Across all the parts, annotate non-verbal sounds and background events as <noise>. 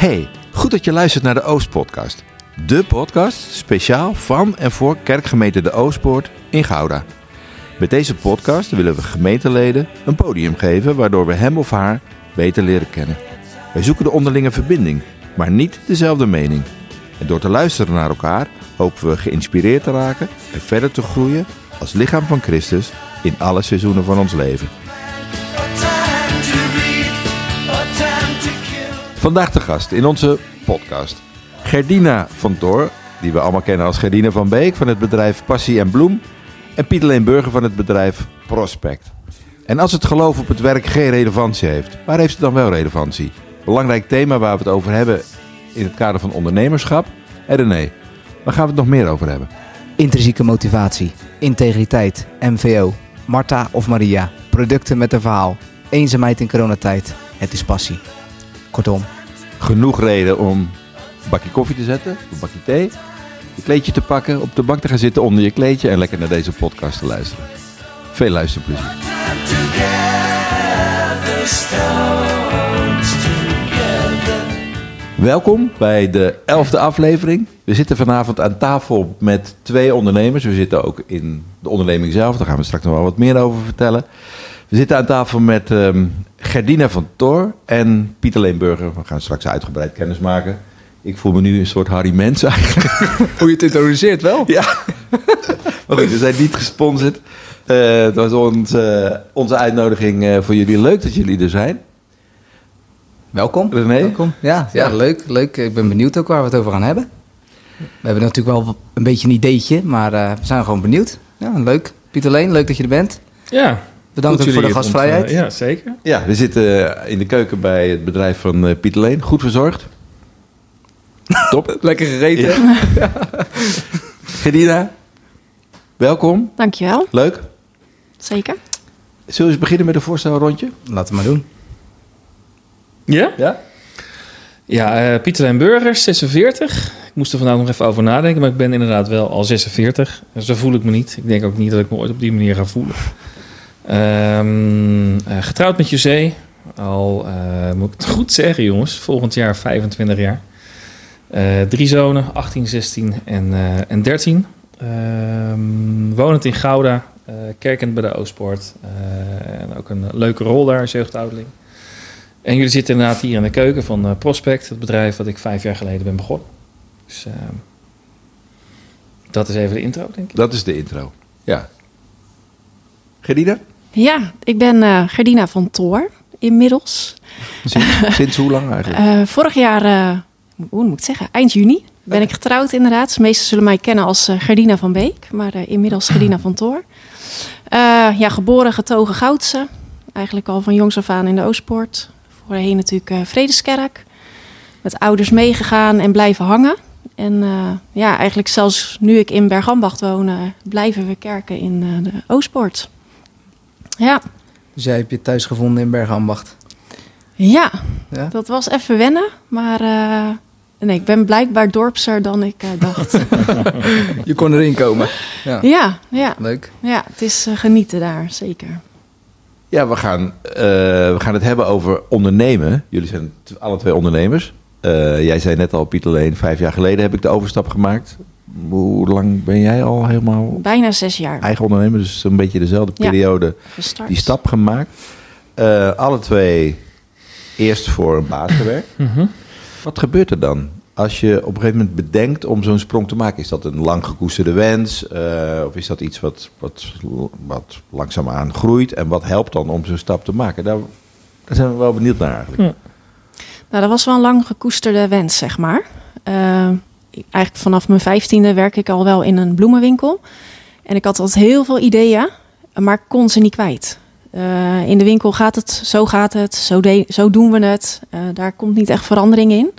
Hey, goed dat je luistert naar de Oostpodcast. De podcast speciaal van en voor kerkgemeente De Oostpoort in Gouda. Met deze podcast willen we gemeenteleden een podium geven waardoor we hem of haar beter leren kennen. Wij zoeken de onderlinge verbinding, maar niet dezelfde mening. En door te luisteren naar elkaar hopen we geïnspireerd te raken en verder te groeien als lichaam van Christus in alle seizoenen van ons leven. Vandaag de gast in onze podcast. Gerdina van Toor, die we allemaal kennen als Gerdina van Beek van het bedrijf Passie en Bloem. En Pieter Burger van het bedrijf Prospect. En als het geloof op het werk geen relevantie heeft, waar heeft het dan wel relevantie? Belangrijk thema waar we het over hebben in het kader van ondernemerschap. En René, waar gaan we het nog meer over hebben? Intrinsieke motivatie, integriteit, MVO, Marta of Maria, producten met een verhaal, eenzaamheid in coronatijd. Het is passie. Kortom, Genoeg reden om een bakje koffie te zetten, een bakje thee, je kleedje te pakken, op de bank te gaan zitten onder je kleedje en lekker naar deze podcast te luisteren. Veel luisterplezier. Welkom bij de elfde aflevering. We zitten vanavond aan tafel met twee ondernemers. We zitten ook in de onderneming zelf, daar gaan we straks nog wel wat meer over vertellen. We zitten aan tafel met ehm Gerdina van Tor en Pieter Leenburger. We gaan straks uitgebreid kennis maken. Ik voel me nu een soort Harry Mens eigenlijk. <laughs> hoe je het introduceert wel. Ja, maar goed, we zijn niet gesponsord. Eh, het was onze, onze uitnodiging eh, voor jullie. Leuk dat jullie er zijn. Welkom. René? Welkom. Ja, ja, Ja. leuk, leuk. Ik ben benieuwd ook waar we het over gaan hebben. We hebben natuurlijk wel een beetje een ideetje, maar eh, we zijn gewoon benieuwd. Ja, leuk. Pieter Leen, leuk dat je er bent. Ja. Bedankt voor de gastvrijheid. ont- eh, ja, zeker. Ja, we zitten in de keuken bij het bedrijf van eh, Pieter Leen. Goed verzorgd. <laughs> Top. Lekker gegeten. Ja. <laughs> Welkom. Dankjewel, Leuk. zeker. Zullen we eens beginnen met een voorstelrondje? Laten we maar doen. Ja? Ja? Ja, eh, Pieter en Burger, 46. Ik moest er vandaag nog even over nadenken, maar ik ben inderdaad wel al 46. Zo voel ik me niet. Ik denk ook niet dat ik me ooit op die manier ga voelen. Ehm, eh, getrouwd met José. Al, eh, moet ik het goed zeggen jongens, volgend jaar 25 jaar. Eh, drie zonen, 18, 16 en, en 13. Ehm, wonend in Gouda, kerkend bij de Oostpoort. En ook een leuke rol daar als jeugdouderling. En jullie zitten inderdaad hier in de keuken van Prospect, het bedrijf dat ik vijf jaar geleden ben begonnen. Dus ehm, dat is even de intro, denk ik. Dat is de intro. Ja. Gerdina? Ja, ik ben eh Gerdina van Toor inmiddels. Sinds, <laughs> sinds hoe lang eigenlijk? Eh, vorig jaar, eh, hoe moet ik zeggen, eind juni ben ik getrouwd inderdaad. De meesten zullen mij kennen als Gerdina van Beek, maar inmiddels <laughs> Gerdina van Toor. Ja, geboren getogen Goudse. Eigenlijk al van jongs af aan in de Oostpoort. Voorheen natuurlijk Vredeskerk. Met ouders meegegaan en blijven hangen. En ja, eigenlijk zelfs nu ik in Bergambacht woon, blijven we kerken in de Oostpoort. Ja, Dus jij hebt je thuis gevonden in Bergambacht. ja, Ja? dat was even wennen. Maar eh, nee, ik ben blijkbaar dorpser dan ik eh, dacht. <laughs> Je kon erin komen. Ja, ja, ja, leuk. ja, het is eh, genieten daar, zeker. Ja, we gaan, eh, we gaan het hebben over ondernemen. Jullie zijn alle twee ondernemers. Eh, jij zei net al, Pieter Leen, vijf jaar geleden heb ik de overstap gemaakt. Hoe lang ben jij al helemaal Bijna zes jaar eigen ondernemer? Dus een beetje dezelfde periode gestart. die stap gemaakt. Eh, alle twee eerst voor een baas gewerkt. Mhm. Wat gebeurt er dan als je op een gegeven moment bedenkt om zo'n sprong te maken? Is dat een lang gekoesterde wens? eh, of is dat iets wat, wat, wat langzaamaan groeit? En wat helpt dan om zo'n stap te maken? Daar, daar zijn we wel benieuwd naar eigenlijk. Nou, dat was wel een lang gekoesterde wens, zeg maar. Eh, eigenlijk vanaf mijn vijftiende werk ik al wel in een bloemenwinkel. En ik had altijd heel veel ideeën, maar ik kon ze niet kwijt. Eh, in de winkel gaat het, zo gaat het, zo, de- zo doen we het. Eh, daar komt niet echt verandering in.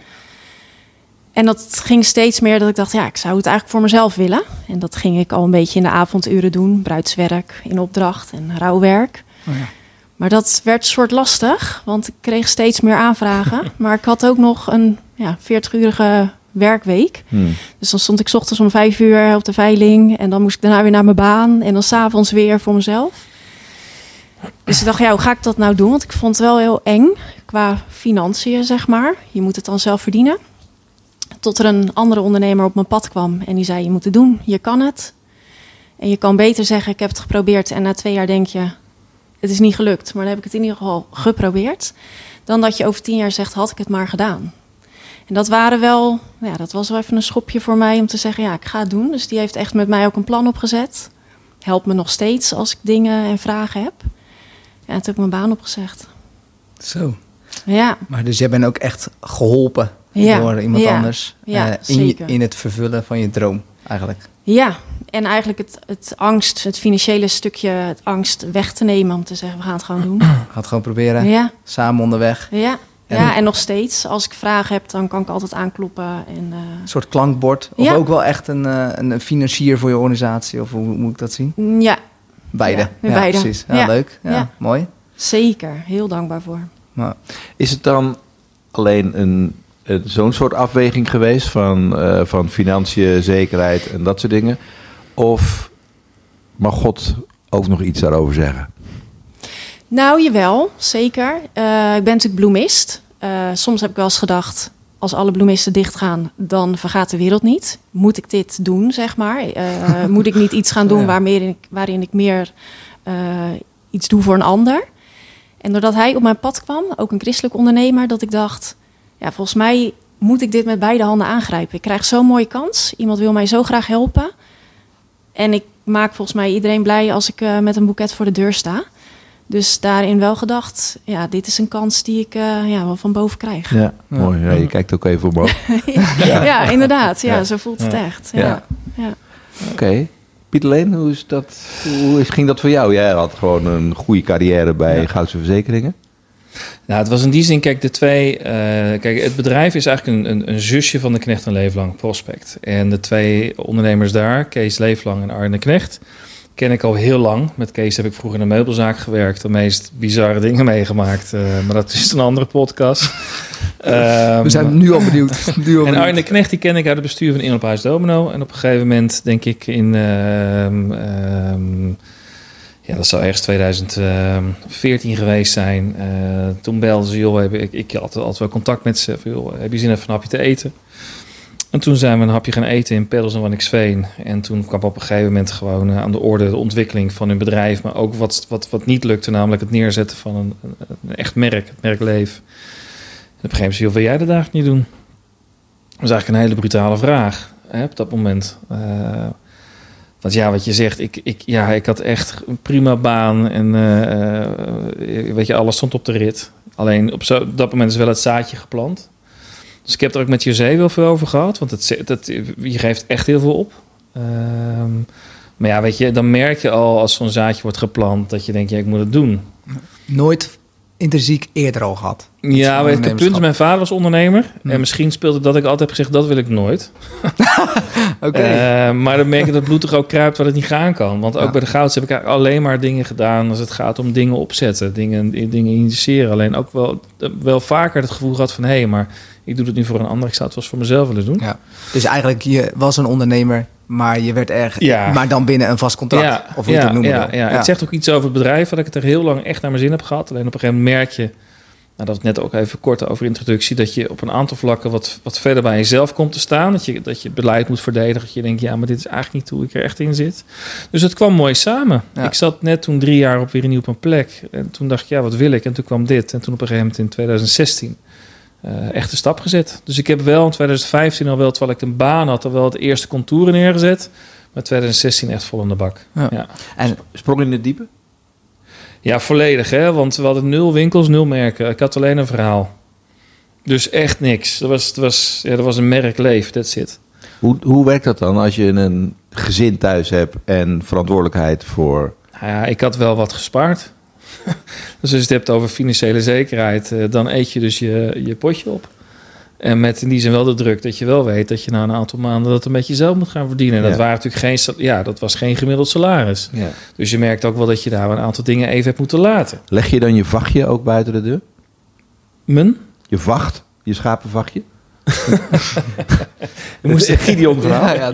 En dat ging steeds meer dat ik dacht, ja, ik zou het eigenlijk voor mezelf willen. En dat ging ik al een beetje in de avonduren doen. Bruidswerk, in opdracht en rouwwerk. Oh ja. Maar dat werd een soort lastig, want ik kreeg steeds meer aanvragen. <laughs> maar ik had ook nog een ja, 40-urige werkweek. Hmm. Dus dan stond ik 's ochtends om vijf uur op de veiling. En dan moest ik daarna weer naar mijn baan. En dan s'avonds weer voor mezelf. Dus ik dacht, ja, hoe ga ik dat nou doen? Want ik vond het wel heel eng qua financiën, zeg maar. Je moet het dan zelf verdienen. Tot er een andere ondernemer op mijn pad kwam en die zei: Je moet het doen, je kan het. En je kan beter zeggen: Ik heb het geprobeerd. En na twee jaar denk je: Het is niet gelukt, maar dan heb ik het in ieder geval geprobeerd. Dan dat je over tien jaar zegt: Had ik het maar gedaan. En dat waren wel, ja, dat was wel even een schopje voor mij om te zeggen: Ja, ik ga het doen. Dus die heeft echt met mij ook een plan opgezet. Helpt me nog steeds als ik dingen en vragen heb. En toen heb ik mijn baan opgezegd. Zo. Ja, Maar dus jij bent ook echt geholpen Ja, door iemand ja, anders ja, eh, in, je- in het vervullen van je droom eigenlijk. Ja, en eigenlijk het, het angst, het financiële stukje, het angst weg te nemen om te zeggen, we gaan het gewoon doen. Ga het gewoon proberen, Ja, samen onderweg. ja. En- Ja, en nog steeds, als ik vragen heb, dan kan ik altijd aankloppen. En, eh, Een soort klankbord. Of Ja. ook wel echt een, eh, een financier voor je organisatie. Of hoe moet ik dat zien? ja, Beide. Ja, beide. precies. Ja, Ja. leuk. Ja, Ja. Mooi. zeker. Heel dankbaar voor. Maar, Is het dan alleen een, een- zo'n soort afweging geweest van, eh, van financiën, zekerheid en dat soort dingen? Of mag God ook nog iets daarover zeggen? Nou, jawel, zeker. Eh, ik ben natuurlijk bloemist. Eh, soms heb ik wel eens gedacht, als alle bloemisten dichtgaan, dan vergaat de wereld niet. Moet ik dit doen, zeg maar? Eh, <laughs> moet ik niet iets gaan doen Ja. waarmee ik, waarin ik meer iets doe voor een ander? En doordat hij op mijn pad kwam, ook een christelijk ondernemer, dat ik dacht, ja, volgens mij moet ik dit met beide handen aangrijpen. Ik krijg zo'n mooie kans. Iemand wil mij zo graag helpen. En ik maak volgens mij iedereen blij als ik met een boeket voor de deur sta. Dus daarin wel gedacht, ja, dit is een kans die ik eh, ja, wel van boven krijg. Ja, mooi. Ja, je kijkt ook even omhoog. <laughs> ja. inderdaad. Ja, Ja. zo voelt het Ja. echt. Ja. Ja. Ja. Oké. Pieter Leen, hoe, is dat, hoe is, ging dat voor jou? Jij had gewoon een goede carrière bij Ja. Goudse Verzekeringen. Nou, het was in die zin, kijk, de twee. eh, kijk, het bedrijf is eigenlijk een, een, een zusje van de Knecht en Leeflang Prospect. En de twee ondernemers daar, Kees Leeflang en Arne Knecht, ken ik al heel lang. Met Kees heb ik vroeger in een meubelzaak gewerkt, de meest bizarre dingen meegemaakt. eh, maar dat is een andere podcast. Ehm, <laughs> we zijn nu al benieuwd. <laughs> Nu al en. Arne Knecht, die ken ik uit het bestuur van Inop Huis Domino. En op een gegeven moment, denk ik in... ehm, ehm, ja, dat zou ergens 2014 geweest zijn. Eh, toen belden ze, joh, heb ik, ik had altijd wel contact met ze. van, Joh, heb je zin even een hapje te eten? En toen zijn we een hapje gaan eten in Peddels en Wanniksveen. En toen kwam op een gegeven moment gewoon eh, aan de orde de ontwikkeling van hun bedrijf. Maar ook wat, wat, wat niet lukte, namelijk het neerzetten van een, een, echt merk, het merk Leef. En op een gegeven moment zei wil jij dat eigenlijk niet doen? Dat is eigenlijk een hele brutale vraag hè, op dat moment. Eh, want ja, wat je zegt, ik, ik, ja, ik had echt een prima baan en weet je, alles stond op de rit. Alleen op, zo, op dat moment is wel het zaadje geplant. Dus ik heb er ook met José wel veel over gehad, want het, dat, je geeft echt heel veel op. Ehm, maar ja, weet je, dan merk je al als zo'n zaadje wordt geplant dat je denkt, ja, ik moet het doen. Nooit intrinsiek eerder al gehad. Ja, weet het punt is, mijn vader was ondernemer. Hmm. En misschien speelde dat ik altijd heb gezegd, dat wil ik nooit. <laughs> Oké. Eh, maar dan merk je dat bloed toch ook kruipt waar het niet gaan kan. Want ook Ja. bij de Gouds heb ik eigenlijk alleen maar dingen gedaan als het gaat om dingen opzetten, dingen, dingen initiëren. Alleen ook wel, wel vaker het gevoel gehad van, hé, maar ik doe het nu voor een ander, ik zou het wel eens voor mezelf willen doen. Ja. Dus eigenlijk, je was een ondernemer, maar je werd erg... Ja. Maar dan binnen een vast contract. of hoe je ja, het noemen ja, ja. Het zegt ook iets over het bedrijf, dat ik het er heel lang echt naar mijn zin heb gehad. Alleen op een gegeven moment merk je, nou, dat het net ook even kort over introductie, dat je op een aantal vlakken wat, wat verder bij jezelf komt te staan. Dat je, dat je beleid moet verdedigen. Dat je denkt, ja, maar dit is eigenlijk niet hoe ik er echt in zit. Dus het kwam mooi samen. Ja. Ik zat net toen drie jaar op weer nieuw op een plek. En toen dacht ik, ja, wat wil ik? En toen kwam dit. En toen op een gegeven moment in 2016 eh, echt een stap gezet. Dus ik heb wel in 2015 al wel, terwijl ik een baan had, al wel het eerste contouren neergezet. Maar 2016 echt vol in de bak. Ja. Ja. En Sprong in het diepe? Ja, volledig, hè? Want we hadden nul winkels, nul merken. Ik had alleen een verhaal. Dus echt niks. Dat was, dat was, ja, dat was een merk leef, that's it. Hoe, hoe werkt dat dan als je een gezin thuis hebt en verantwoordelijkheid voor... Nou ja, ik had wel wat gespaard. <laughs> dus als je het hebt over financiële zekerheid, eh, dan eet je dus je, je potje op. En met in die zin wel de druk dat je wel weet dat je na een aantal maanden dat een beetje zelf moet gaan verdienen. En dat Ja. waren natuurlijk geen, ja, dat was geen gemiddeld salaris. Ja. Dus je merkt ook wel dat je daar een aantal dingen even hebt moeten laten. Leg je dan je vachtje ook buiten de deur? Men? Je vacht? Je schapenvachtje? Je <laughs> moest een Gideon verhaal. <laughs>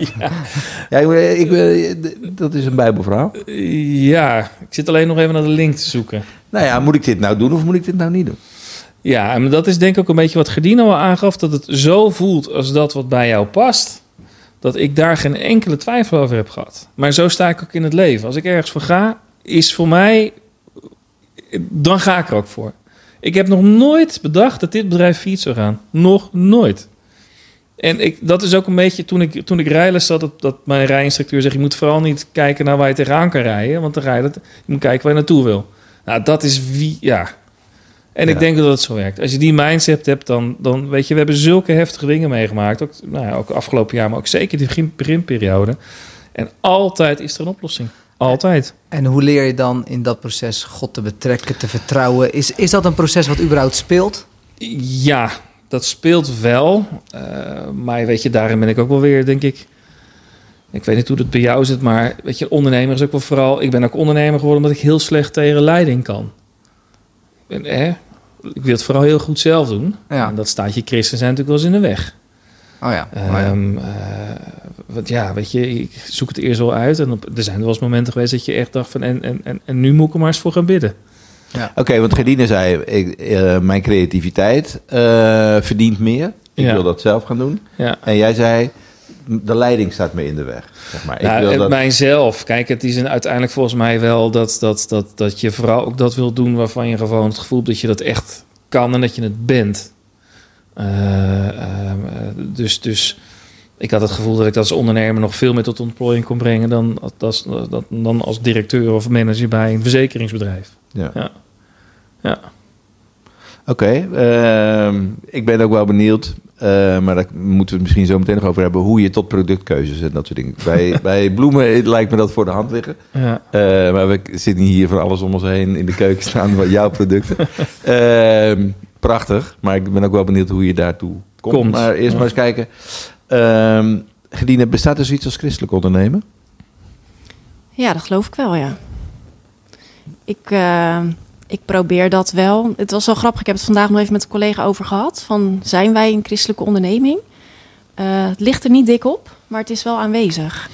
Ja, ja, ik, ik, dat is een bijbelverhaal. Ja, Ik zit alleen nog even naar de link te zoeken. Nou ja, moet ik dit nou doen of moet ik dit nou niet doen? Ja, en dat is denk ik ook een beetje wat Gerdino al aangaf. Dat het zo voelt als dat wat bij jou past. Dat ik daar geen enkele twijfel over heb gehad. Maar zo sta ik ook in het leven. Als ik ergens voor ga, is voor mij... Dan ga ik er ook voor. Ik heb nog nooit bedacht dat dit bedrijf fiets zou gaan. Nog nooit. En ik, dat is ook een beetje toen ik, toen ik rijles zat, dat, dat mijn rijinstructeur zegt: je moet vooral niet kijken naar waar je tegenaan kan rijden, want dan ga je, dat, je moet kijken waar je naartoe wil. Nou, dat is wie, ja. En Ja. ik denk dat het zo werkt. Als je die mindset hebt, dan, dan weet je, we hebben zulke heftige dingen meegemaakt. Ook, nou ja, ook afgelopen jaar, maar ook zeker die begin, beginperiode. En altijd is er een oplossing. Altijd. En hoe leer je dan in dat proces God te betrekken, te vertrouwen? Is, is dat een proces wat überhaupt speelt? Ja, dat speelt wel. Eh, maar weet je, daarin ben ik ook wel weer, denk ik. Ik weet niet hoe dat bij jou zit, maar weet je, ondernemer is ook wel vooral. Ik ben ook ondernemer geworden omdat ik heel slecht tegen leiding kan. En, hè, ik wil het vooral heel goed zelf doen. Ja. En dat staat je christen zijn natuurlijk wel eens in de weg. Oh ja. Oh ja. Ehm, eh, want ja, weet je, ik zoek het eerst wel uit. En op, er zijn er wel eens momenten geweest dat je echt dacht van... en, en, en, en nu moet ik er maar eens voor gaan bidden. Oké, want Gerdine zei, ik, eh, mijn creativiteit eh, verdient meer. Ik Ja. wil dat zelf gaan doen. Ja. En jij zei, de leiding staat me in de weg. Zeg maar. ik Nou, wil dat... mijzelf. Kijk, het is een, uiteindelijk volgens mij wel dat, dat, dat, dat je vooral ook dat wil doen waarvan je gewoon het gevoel hebt dat je dat echt kan en dat je het bent. Eh, ehm, eh, dus, dus ik had het gevoel dat ik dat als ondernemer nog veel meer tot ontplooiing kon brengen dan, als, dat, dan als directeur of manager bij een verzekeringsbedrijf. Ja. Ja. Ja. Oké, ehm, ik ben ook wel benieuwd, eh, maar daar moeten we het misschien zo meteen nog over hebben, hoe je tot productkeuzes en dat soort dingen. Bij, <laughs> bij bloemen lijkt me dat voor de hand liggen. Ja. Eh, maar we zitten hier van alles om ons heen in de keuken staan van jouw producten. <laughs> Ehm, prachtig, maar ik ben ook wel benieuwd hoe je daartoe komt. Komt. Maar eerst Ja. maar eens kijken. Ehm Gedine, bestaat er zoiets als christelijk ondernemen? Ja, dat geloof ik wel, ja. Ik, eh, ik probeer dat wel. Het was wel grappig, ik heb het vandaag nog even met een collega over gehad. Van, zijn wij een christelijke onderneming? Eh, het ligt er niet dik op, maar het is wel aanwezig.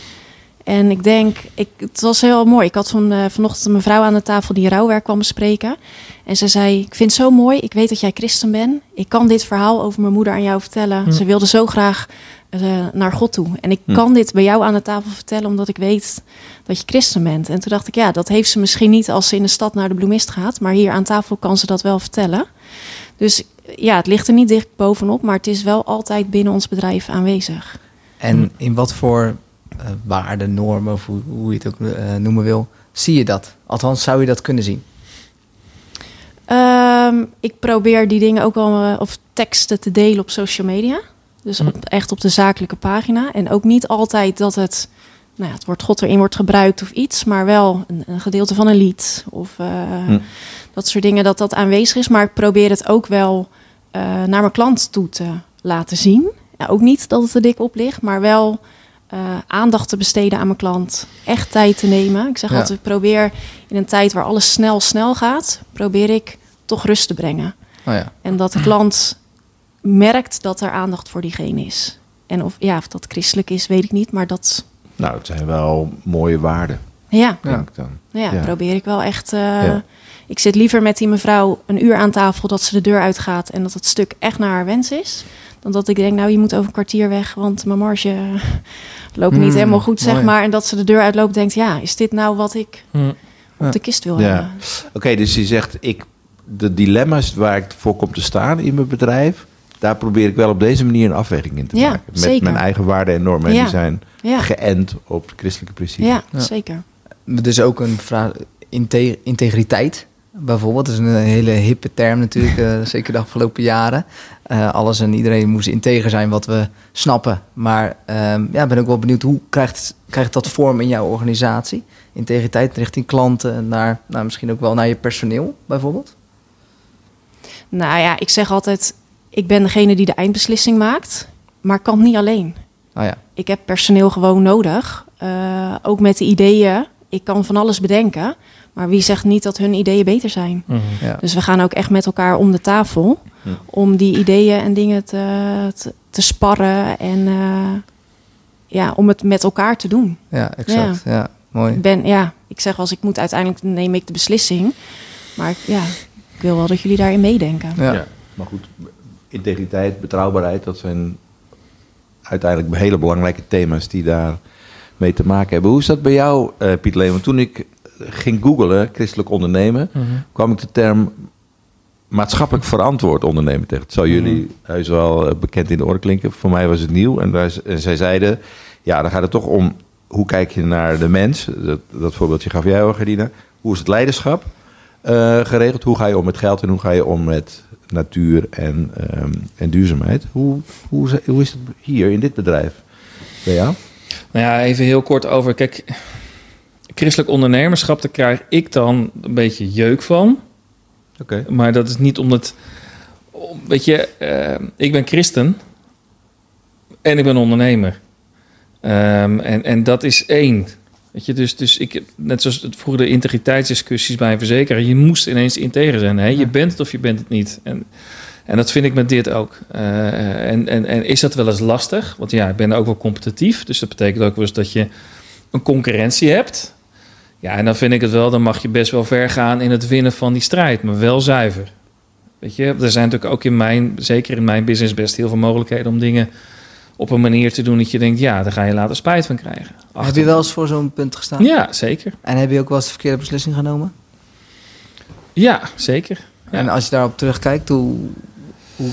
En ik denk, ik, het was heel mooi. Ik had van, eh, vanochtend een mevrouw aan de tafel die rouwwerk kwam bespreken. En ze zei, ik vind het zo mooi. Ik weet dat jij christen bent. Ik kan dit verhaal over mijn moeder aan jou vertellen. Hm. Ze wilde zo graag eh, naar God toe. En ik Hm. kan dit bij jou aan de tafel vertellen, omdat ik weet dat je christen bent. En toen dacht ik, ja, dat heeft ze misschien niet als ze in de stad naar de bloemist gaat. Maar hier aan tafel kan ze dat wel vertellen. Dus ja, het ligt er niet dicht bovenop, maar het is wel altijd binnen ons bedrijf aanwezig. En in wat voor eh, waarden, normen, of hoe, hoe je het ook eh, noemen wil, zie je dat? Althans, zou je dat kunnen zien? Ehm, ik probeer die dingen ook wel, eh, of teksten te delen op social media. Dus Hm. op, echt op de zakelijke pagina. En ook niet altijd dat het, nou ja, het woord God erin wordt gebruikt of iets, maar wel een, een gedeelte van een lied of Hm. dat soort dingen, dat dat aanwezig is. Maar ik probeer het ook wel naar mijn klant toe te laten zien. Ja, ook niet dat het er dik op ligt, maar wel eh, aandacht te besteden aan mijn klant. Echt tijd te nemen. Ik zeg Ja. altijd, probeer in een tijd waar alles snel, snel gaat, probeer ik toch rust te brengen. Oh ja. En dat de klant merkt dat er aandacht voor diegene is. En of, ja, of dat christelijk is, weet ik niet. Maar dat, Nou, het zijn wel mooie waarden, ja, Ja. denk ik dan. ja, Ja. probeer ik wel echt... eh, Ja. Ik zit liever met die mevrouw een uur aan tafel dat ze de deur uitgaat... en dat het stuk echt naar haar wens is... dan dat ik denk, nou, je moet over een kwartier weg... want mijn marge loopt niet Hmm, helemaal goed, zeg mooi. maar. En dat ze de deur uitloopt denkt, ja, is dit nou wat ik Hm. op de kist wil Ja. hebben? Oké, dus je zegt, ik, de dilemma's waar ik voor kom te staan in mijn bedrijf, daar probeer ik wel op deze manier een afweging in te Ja, maken. Met zeker. mijn eigen waarden en normen. En die zijn Ja, geënt op christelijke principes. ja, Ja. zeker. Dus ook een vraag, inte- integriteit bijvoorbeeld. Dat is een hele hippe term natuurlijk, eh, <laughs> zeker de afgelopen jaren. Eh, alles en iedereen moest integer zijn wat we snappen. Maar ehm ja, ben ook wel benieuwd, hoe krijgt, krijgt dat vorm in jouw organisatie? Integriteit richting klanten, naar, nou, misschien ook wel naar je personeel bijvoorbeeld? Nou ja, ik zeg altijd, ik ben degene die de eindbeslissing maakt... maar kan niet alleen. Oh ja, ik heb personeel gewoon nodig. Eh, ook met de ideeën. Ik kan van alles bedenken. Maar wie zegt niet dat hun ideeën beter zijn? Mhm. ja. Dus we gaan ook echt met elkaar om de tafel. Hm. Om die ideeën en dingen te, te, te sparren. En eh, ja, om het met elkaar te doen. ja exact. Ja. mooi. Ik ben, ja, Ik zeg als ik moet, uiteindelijk neem ik de beslissing. Maar ik- ja, ik wil wel dat jullie daarin meedenken. Ja. Maar goed, integriteit, betrouwbaarheid, dat zijn uiteindelijk hele belangrijke thema's die daar mee te maken hebben. Hoe is dat bij jou, eh, Piet Leeuwen? Toen ik ging googlen, christelijk ondernemen, kwam ik de term maatschappelijk verantwoord ondernemen tegen. Het zou jullie heus wel eh, bekend in de oren klinken. Voor mij was het nieuw. En, en zij zeiden, ja, dan gaat het toch om hoe kijk je naar de mens. Dat, dat voorbeeldje gaf jij al, Gerdina. Hoe is het leiderschap eh, geregeld? Hoe ga je om met geld en hoe ga je om met natuur en, ehm, en duurzaamheid? Hoe, hoe, is- hoe is het hier in dit bedrijf bij jou? Nou ja, even heel kort over. Kijk, christelijk ondernemerschap, daar krijg ik dan een beetje jeuk van. Oké. Maar dat is niet omdat. om- Weet je, eh, ik ben christen en ik ben ondernemer. Ehm, en, en dat is één. Weet je, dus, dus ik, net zoals het vroeger de integriteitsdiscussies bij een verzekeraar, je moest ineens integer zijn. Hè? Je Ja. bent het of je bent het niet. En, en dat vind ik met dit ook. Eh, en, en, en is dat wel eens lastig? Want ja, ik ben ook wel competitief. Dus dat betekent ook wel eens dat je een concurrentie hebt. Ja, en dan vind ik het wel, dan mag je best wel ver gaan in het winnen van die strijd, maar wel zuiver. Weet je, er zijn natuurlijk ook in mijn, zeker in mijn business, best heel veel mogelijkheden om dingen op een manier te doen dat je denkt, ja, daar ga je later spijt van krijgen. Heb je wel eens voor zo'n punt gestaan? Ja, zeker. En heb je ook wel eens de verkeerde beslissing genomen? Ja, zeker. Ja. En als je daarop terugkijkt, hoe, hoe,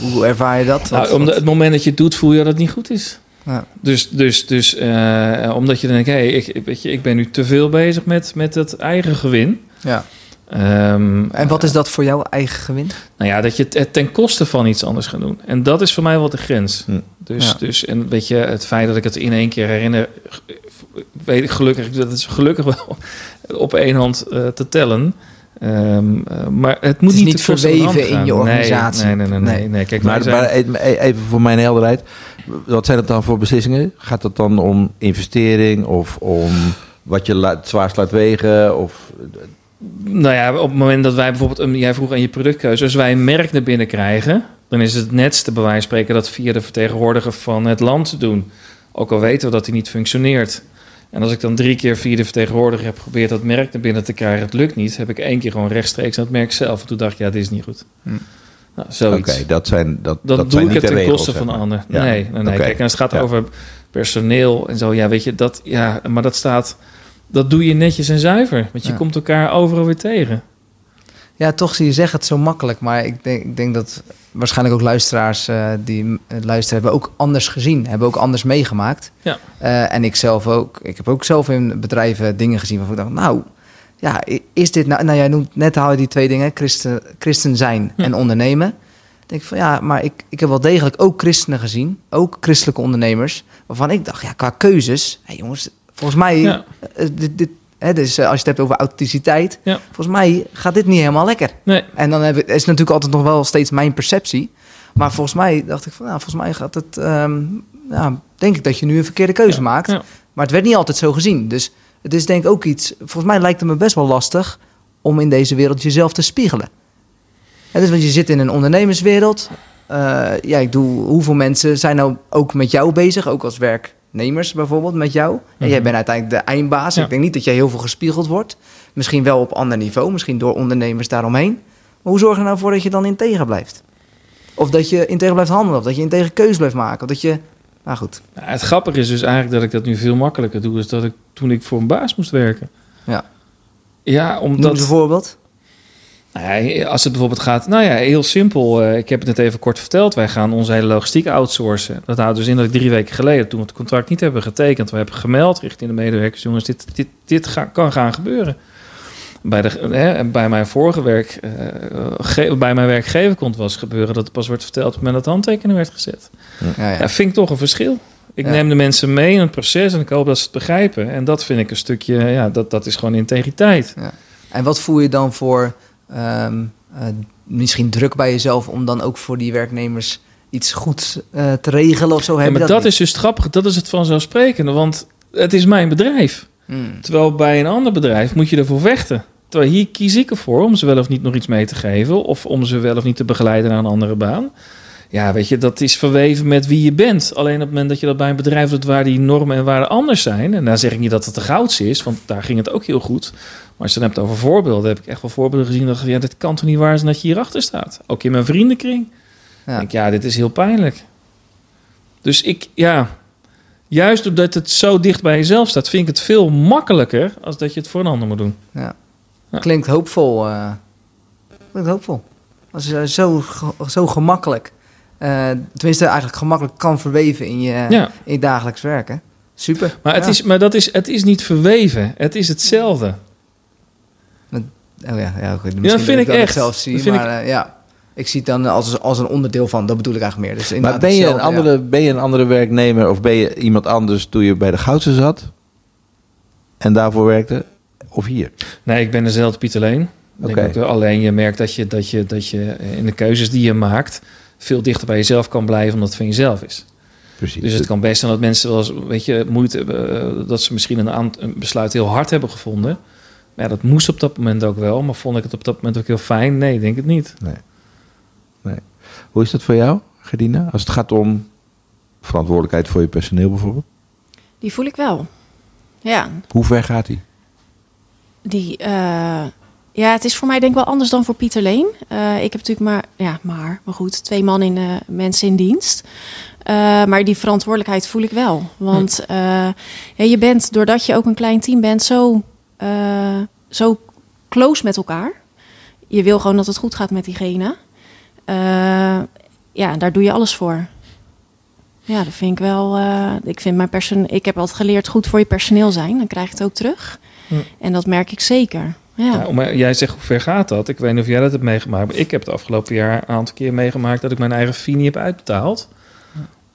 hoe ervaar je dat? Nou, om de- het moment dat je het doet, voel je dat het niet goed is. Ja. Dus, dus, dus eh, omdat je dan denkt, hé, ik, weet je, ik ben nu te veel bezig met, met het eigen gewin. ja. Ehm, En wat is dat voor jouw eigen gewin? Nou ja, dat je het- ten koste van iets anders gaat doen. En dat is voor mij wel de grens. Hm. Dus, Ja. dus, en weet je, het feit dat ik het in één keer herinner, weet ik gelukkig, dat is gelukkig wel <laughs> op één hand eh, te tellen. Ehm, eh, maar het moet is niet, verweven in je organisatie. Nee, nee, nee, nee. nee, Nee. nee. Kijk, Maar, zijn- maar e- even voor mijn helderheid. Wat zijn het dan voor beslissingen? Gaat het dan om investering of om wat je laat, het zwaarst laat wegen? Of, Nou ja, op het moment dat wij bijvoorbeeld, een, jij vroeg aan je productkeuze, als wij een merk naar binnen krijgen, dan is het netste bij wijze spreken dat via de vertegenwoordiger van het land te doen. Ook al weten we dat hij niet functioneert. En als ik dan drie keer via de vertegenwoordiger heb geprobeerd dat merk naar binnen te krijgen, het lukt niet, heb ik één keer gewoon rechtstreeks naar het merk zelf. En toen dacht ik, ja, dit is niet goed. Hm. Nou, Oké, dat zijn dat, Dat, dat doe zijn ik niet het de ten koste van de maar. ander. Ja. Nee, nee. Kijk, en het gaat Ja. over personeel en zo, ja, weet je, dat, ja, maar dat staat, dat doe je netjes en zuiver. Want je Ja. komt elkaar overal weer tegen. Ja, toch zie je zeggen het zo makkelijk. Maar ik denk, ik denk dat waarschijnlijk ook luisteraars eh, die eh, luisteren... hebben ook anders gezien, hebben ook anders meegemaakt. Ja. Eh, en ik zelf ook. Ik heb ook zelf in bedrijven dingen gezien waarvan ik dacht... nou, ja, is dit nou... Nou, jij noemt net je die twee dingen, christen, christen zijn Ja. en ondernemen. Dan denk ik van ja, maar ik, ik heb wel degelijk ook christenen gezien. Ook christelijke ondernemers. Waarvan ik dacht, ja, qua keuzes... Hé jongens, volgens mij... Ja. eh, dit, dit, hè, dus eh, als je het hebt over authenticiteit... Ja. volgens mij gaat dit niet helemaal lekker. Nee, En dan heb ik, is natuurlijk altijd nog wel steeds mijn perceptie. Maar volgens mij dacht ik van, nou, volgens mij gaat het, ehm, ja, denk ik dat je nu een verkeerde keuze maakt. Maar het werd niet altijd zo gezien. Dus het is denk ik ook iets, volgens mij lijkt het me best wel lastig om in deze wereld jezelf te spiegelen. Ja, dus want je zit in een ondernemerswereld. Eh, ja, ik doe, hoeveel mensen zijn nou ook met jou bezig, ook als werknemers bijvoorbeeld met jou? En jij Mhm. bent uiteindelijk de eindbaas. Ja. Ik denk niet dat jij heel veel gespiegeld wordt. Misschien wel op ander niveau, misschien door ondernemers daaromheen. Maar hoe zorg je nou voor dat je dan integer blijft? Of dat je integer blijft handelen, of dat je integer keus blijft maken. Of dat je, nou goed. Nou, het grappige is dus eigenlijk dat ik dat nu veel makkelijker doe... is dat ik toen ik voor een baas moest werken. Ja. Ja, Noem omdat... eens een voorbeeld. Nou ja, als het bijvoorbeeld gaat... Nou ja, heel simpel. eh, ik heb het net even kort verteld. Wij gaan onze hele logistiek outsourcen. Dat houdt dus in dat ik drie weken geleden... toen we het contract niet hebben getekend... we hebben gemeld richting de medewerkers... jongens, dit, dit, dit ga- kan gaan gebeuren. Bij, de, hè, bij mijn vorige werk... eh, ge- bij mijn werkgever kon het wel eens gebeuren... dat het pas wordt verteld op het moment dat de handtekening werd gezet. Ja, ja. Ja, vind ik toch een verschil. Ik Ja. neem de mensen mee in het proces en ik hoop dat ze het begrijpen. En dat vind ik een stukje, ja, dat, dat is gewoon integriteit. En wat voel je dan voor ehm, eh, misschien druk bij jezelf om dan ook voor die werknemers iets goeds eh, te regelen of zo? Ja, Heb je maar dat, is dus grappig, dat is het vanzelfsprekende, want het is mijn bedrijf. Hmm. Terwijl bij een ander bedrijf moet je ervoor vechten. Terwijl hier kies ik ervoor om ze wel of niet nog iets mee te geven, of om ze wel of niet te begeleiden naar een andere baan. Ja, weet je, dat is verweven met wie je bent. Alleen op het moment dat je dat bij een bedrijf doet waar die normen en waarden anders zijn. En daar zeg ik niet dat het de gouds is, want daar ging het ook heel goed. Maar als je het hebt over voorbeelden, heb ik echt wel voorbeelden gezien dat ja, dit kan toch niet waar zijn dat je hierachter staat. Ook in mijn vriendenkring. Ja. Denk, ja, dit is heel pijnlijk. Dus ik, ja, juist doordat het zo dicht bij jezelf staat, vind ik het veel makkelijker als dat je het voor een ander moet doen. Ja. Ja. Klinkt hoopvol. eh klinkt hoopvol. Als je zo, ge- zo gemakkelijk, eh, tenminste eigenlijk gemakkelijk kan verweven in je, Ja. in je dagelijks werken. Super. Maar, het, Ja. is, maar dat is, het is niet verweven. Het is hetzelfde. Oh ja, ja goed. vind Misschien ik dat het echt. zelf zie, Dat vind maar eh, ja. Ik zie het dan als, als een onderdeel van, dat bedoel ik eigenlijk meer. Dus Maar ben je, een ja. andere, ben je een andere werknemer of ben je iemand anders toen je bij de Goudse zat en daarvoor werkte? Of hier? Nee, ik ben dezelfde Piet alleen. Ik denk ook. Alleen je merkt dat je, dat, je, dat je in de keuzes die je maakt... veel dichter bij jezelf kan blijven omdat het van jezelf is. Precies. Dus het kan best zijn dat mensen wel eens, weet je, moeite hebben... eh, dat ze misschien een, besluit heel hard hebben gevonden. Maar ja, dat moest op dat moment ook wel. Maar vond ik het op dat moment ook heel fijn? Nee, ik denk het niet. Hoe is dat voor jou, Gerdina? Als het gaat om verantwoordelijkheid voor je personeel bijvoorbeeld. Die voel ik wel. Ja, Hoe ver gaat die? Die, eh, ja, het is voor mij denk ik wel anders dan voor Pieter Leen. Eh, ik heb natuurlijk maar, ja, maar, maar goed, twee man in eh, mensen in dienst. Maar die verantwoordelijkheid voel ik wel. Want eh, ja, je bent, doordat je ook een klein team bent, zo, zo close met elkaar. Je wil gewoon dat het goed gaat met diegene. Ja, daar doe je alles voor. Ja, dat vind ik wel. ik, vind mijn ik heb altijd geleerd goed voor je personeel zijn. Dan krijg je het ook terug. Hm. En dat merk ik zeker. Ja. Ja, maar jij zegt hoe ver gaat dat? Ik weet niet of jij dat hebt meegemaakt. Maar ik heb het afgelopen jaar een aantal keer meegemaakt... dat ik mijn eigen fee niet heb uitbetaald...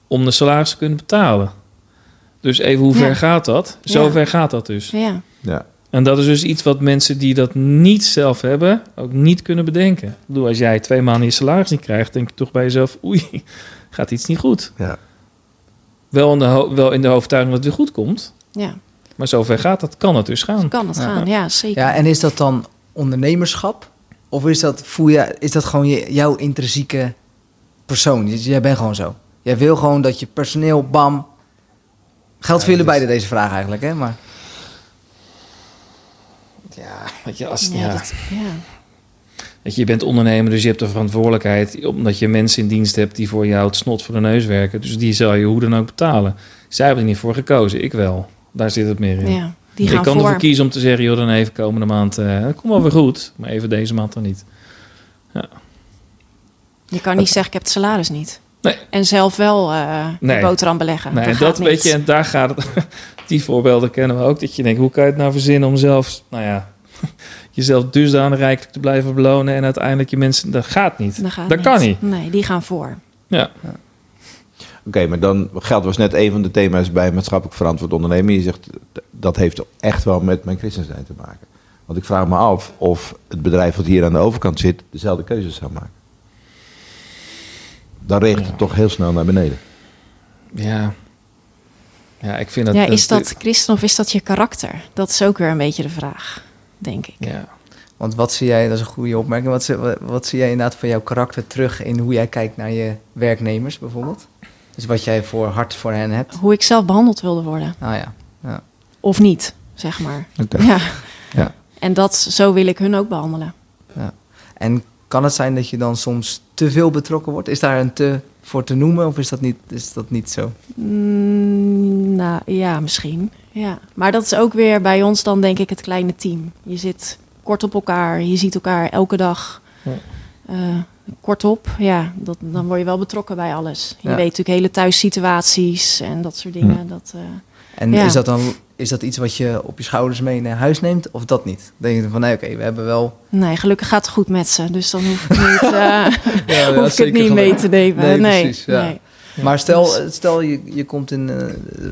om de salaris te kunnen betalen. Dus even hoe Ja. ver gaat dat? Zo Ja. ver gaat dat dus. ja. Ja. En dat is dus iets wat mensen die dat niet zelf hebben... ook niet kunnen bedenken. Ik bedoel, als jij twee maanden je salaris niet krijgt... denk je toch bij jezelf... oei, gaat iets niet goed. Ja. Wel in de, ho- wel in de overtuiging dat het weer goed komt... ja, maar zo ver gaat dat, kan het dus gaan. kan het Ja. gaan. Ja, zeker. Ja, en is dat dan ondernemerschap? Of is dat, voel je, is dat gewoon je, jouw intrinsieke persoon? Jij bent gewoon zo. Jij wil gewoon dat je personeel, bam. Geldt voor jullie dat is- beiden deze vraag eigenlijk, hè? Maar Ja, weet je, als, ja, ja. dat- ja. Weet je, je bent ondernemer, dus je hebt de verantwoordelijkheid... omdat je mensen in dienst hebt die voor jou het snot voor de neus werken. Dus die zal je hoe dan ook betalen. Zij hebben er niet voor gekozen, ik wel. Daar zit het meer in. ja, die ik kan voor. ervoor kiezen om te zeggen... joh, dan even komende maand... eh dat komt wel weer goed, maar even deze maand dan niet. Je kan niet zeggen, ik heb het salaris niet. Nee. En zelf wel eh Nee. de boterham beleggen. Nee, dat weet je, en daar gaat het... <laughs> Die voorbeelden kennen we ook. Dat je denkt, hoe kan je het nou verzinnen om zelf... Nou ja, <laughs> jezelf dusdanig rijkelijk te blijven belonen... en uiteindelijk je mensen... Dat gaat niet. Dat, gaat dat kan niet. Nee, die gaan voor. Ja. Oké, maar dan geld was net een van de thema's bij maatschappelijk verantwoord ondernemen. Je zegt dat heeft echt wel met mijn christen zijn te maken. Want ik vraag me af of het bedrijf wat hier aan de overkant zit dezelfde keuzes zou maken. Dan regent het toch heel snel naar beneden. Ja. Ja, ik vind dat... ja, is dat christen of is dat je karakter? Dat is ook weer een beetje de vraag, denk ik. Ja. Want wat zie jij, dat is een goede opmerking, wat, zie- wat, wat zie jij inderdaad van jouw karakter terug in hoe jij kijkt naar je werknemers bijvoorbeeld? Dus wat jij voor hart voor hen hebt? Hoe ik zelf behandeld wilde worden. Nou ja, Of niet, zeg maar. Ja. Ja. En dat, zo wil ik hun ook behandelen. en kan het zijn dat je dan soms te veel betrokken wordt? Is daar een te voor te noemen of is dat niet, is dat niet zo? Mm, nou ja, misschien. Ja. Maar dat is ook weer bij ons dan denk ik het kleine team. Je zit kort op elkaar, je ziet elkaar elke dag. Ja. Eh, kortop, ja, dat, dan word je wel betrokken bij alles. Je Ja. weet natuurlijk hele thuissituaties en dat soort dingen. Dat, eh, En Ja. is dat dan is dat iets wat je op je schouders mee naar huis neemt of dat niet? Dan denk je van nee, oké, we hebben wel. nee, gelukkig gaat het goed met ze. Dus dan hoef ik niet, <laughs> eh, Ja, <laughs> hoef ik het niet mee te nemen. Nee, Nee, precies, nee. Maar stel, stel je, je komt in, eh,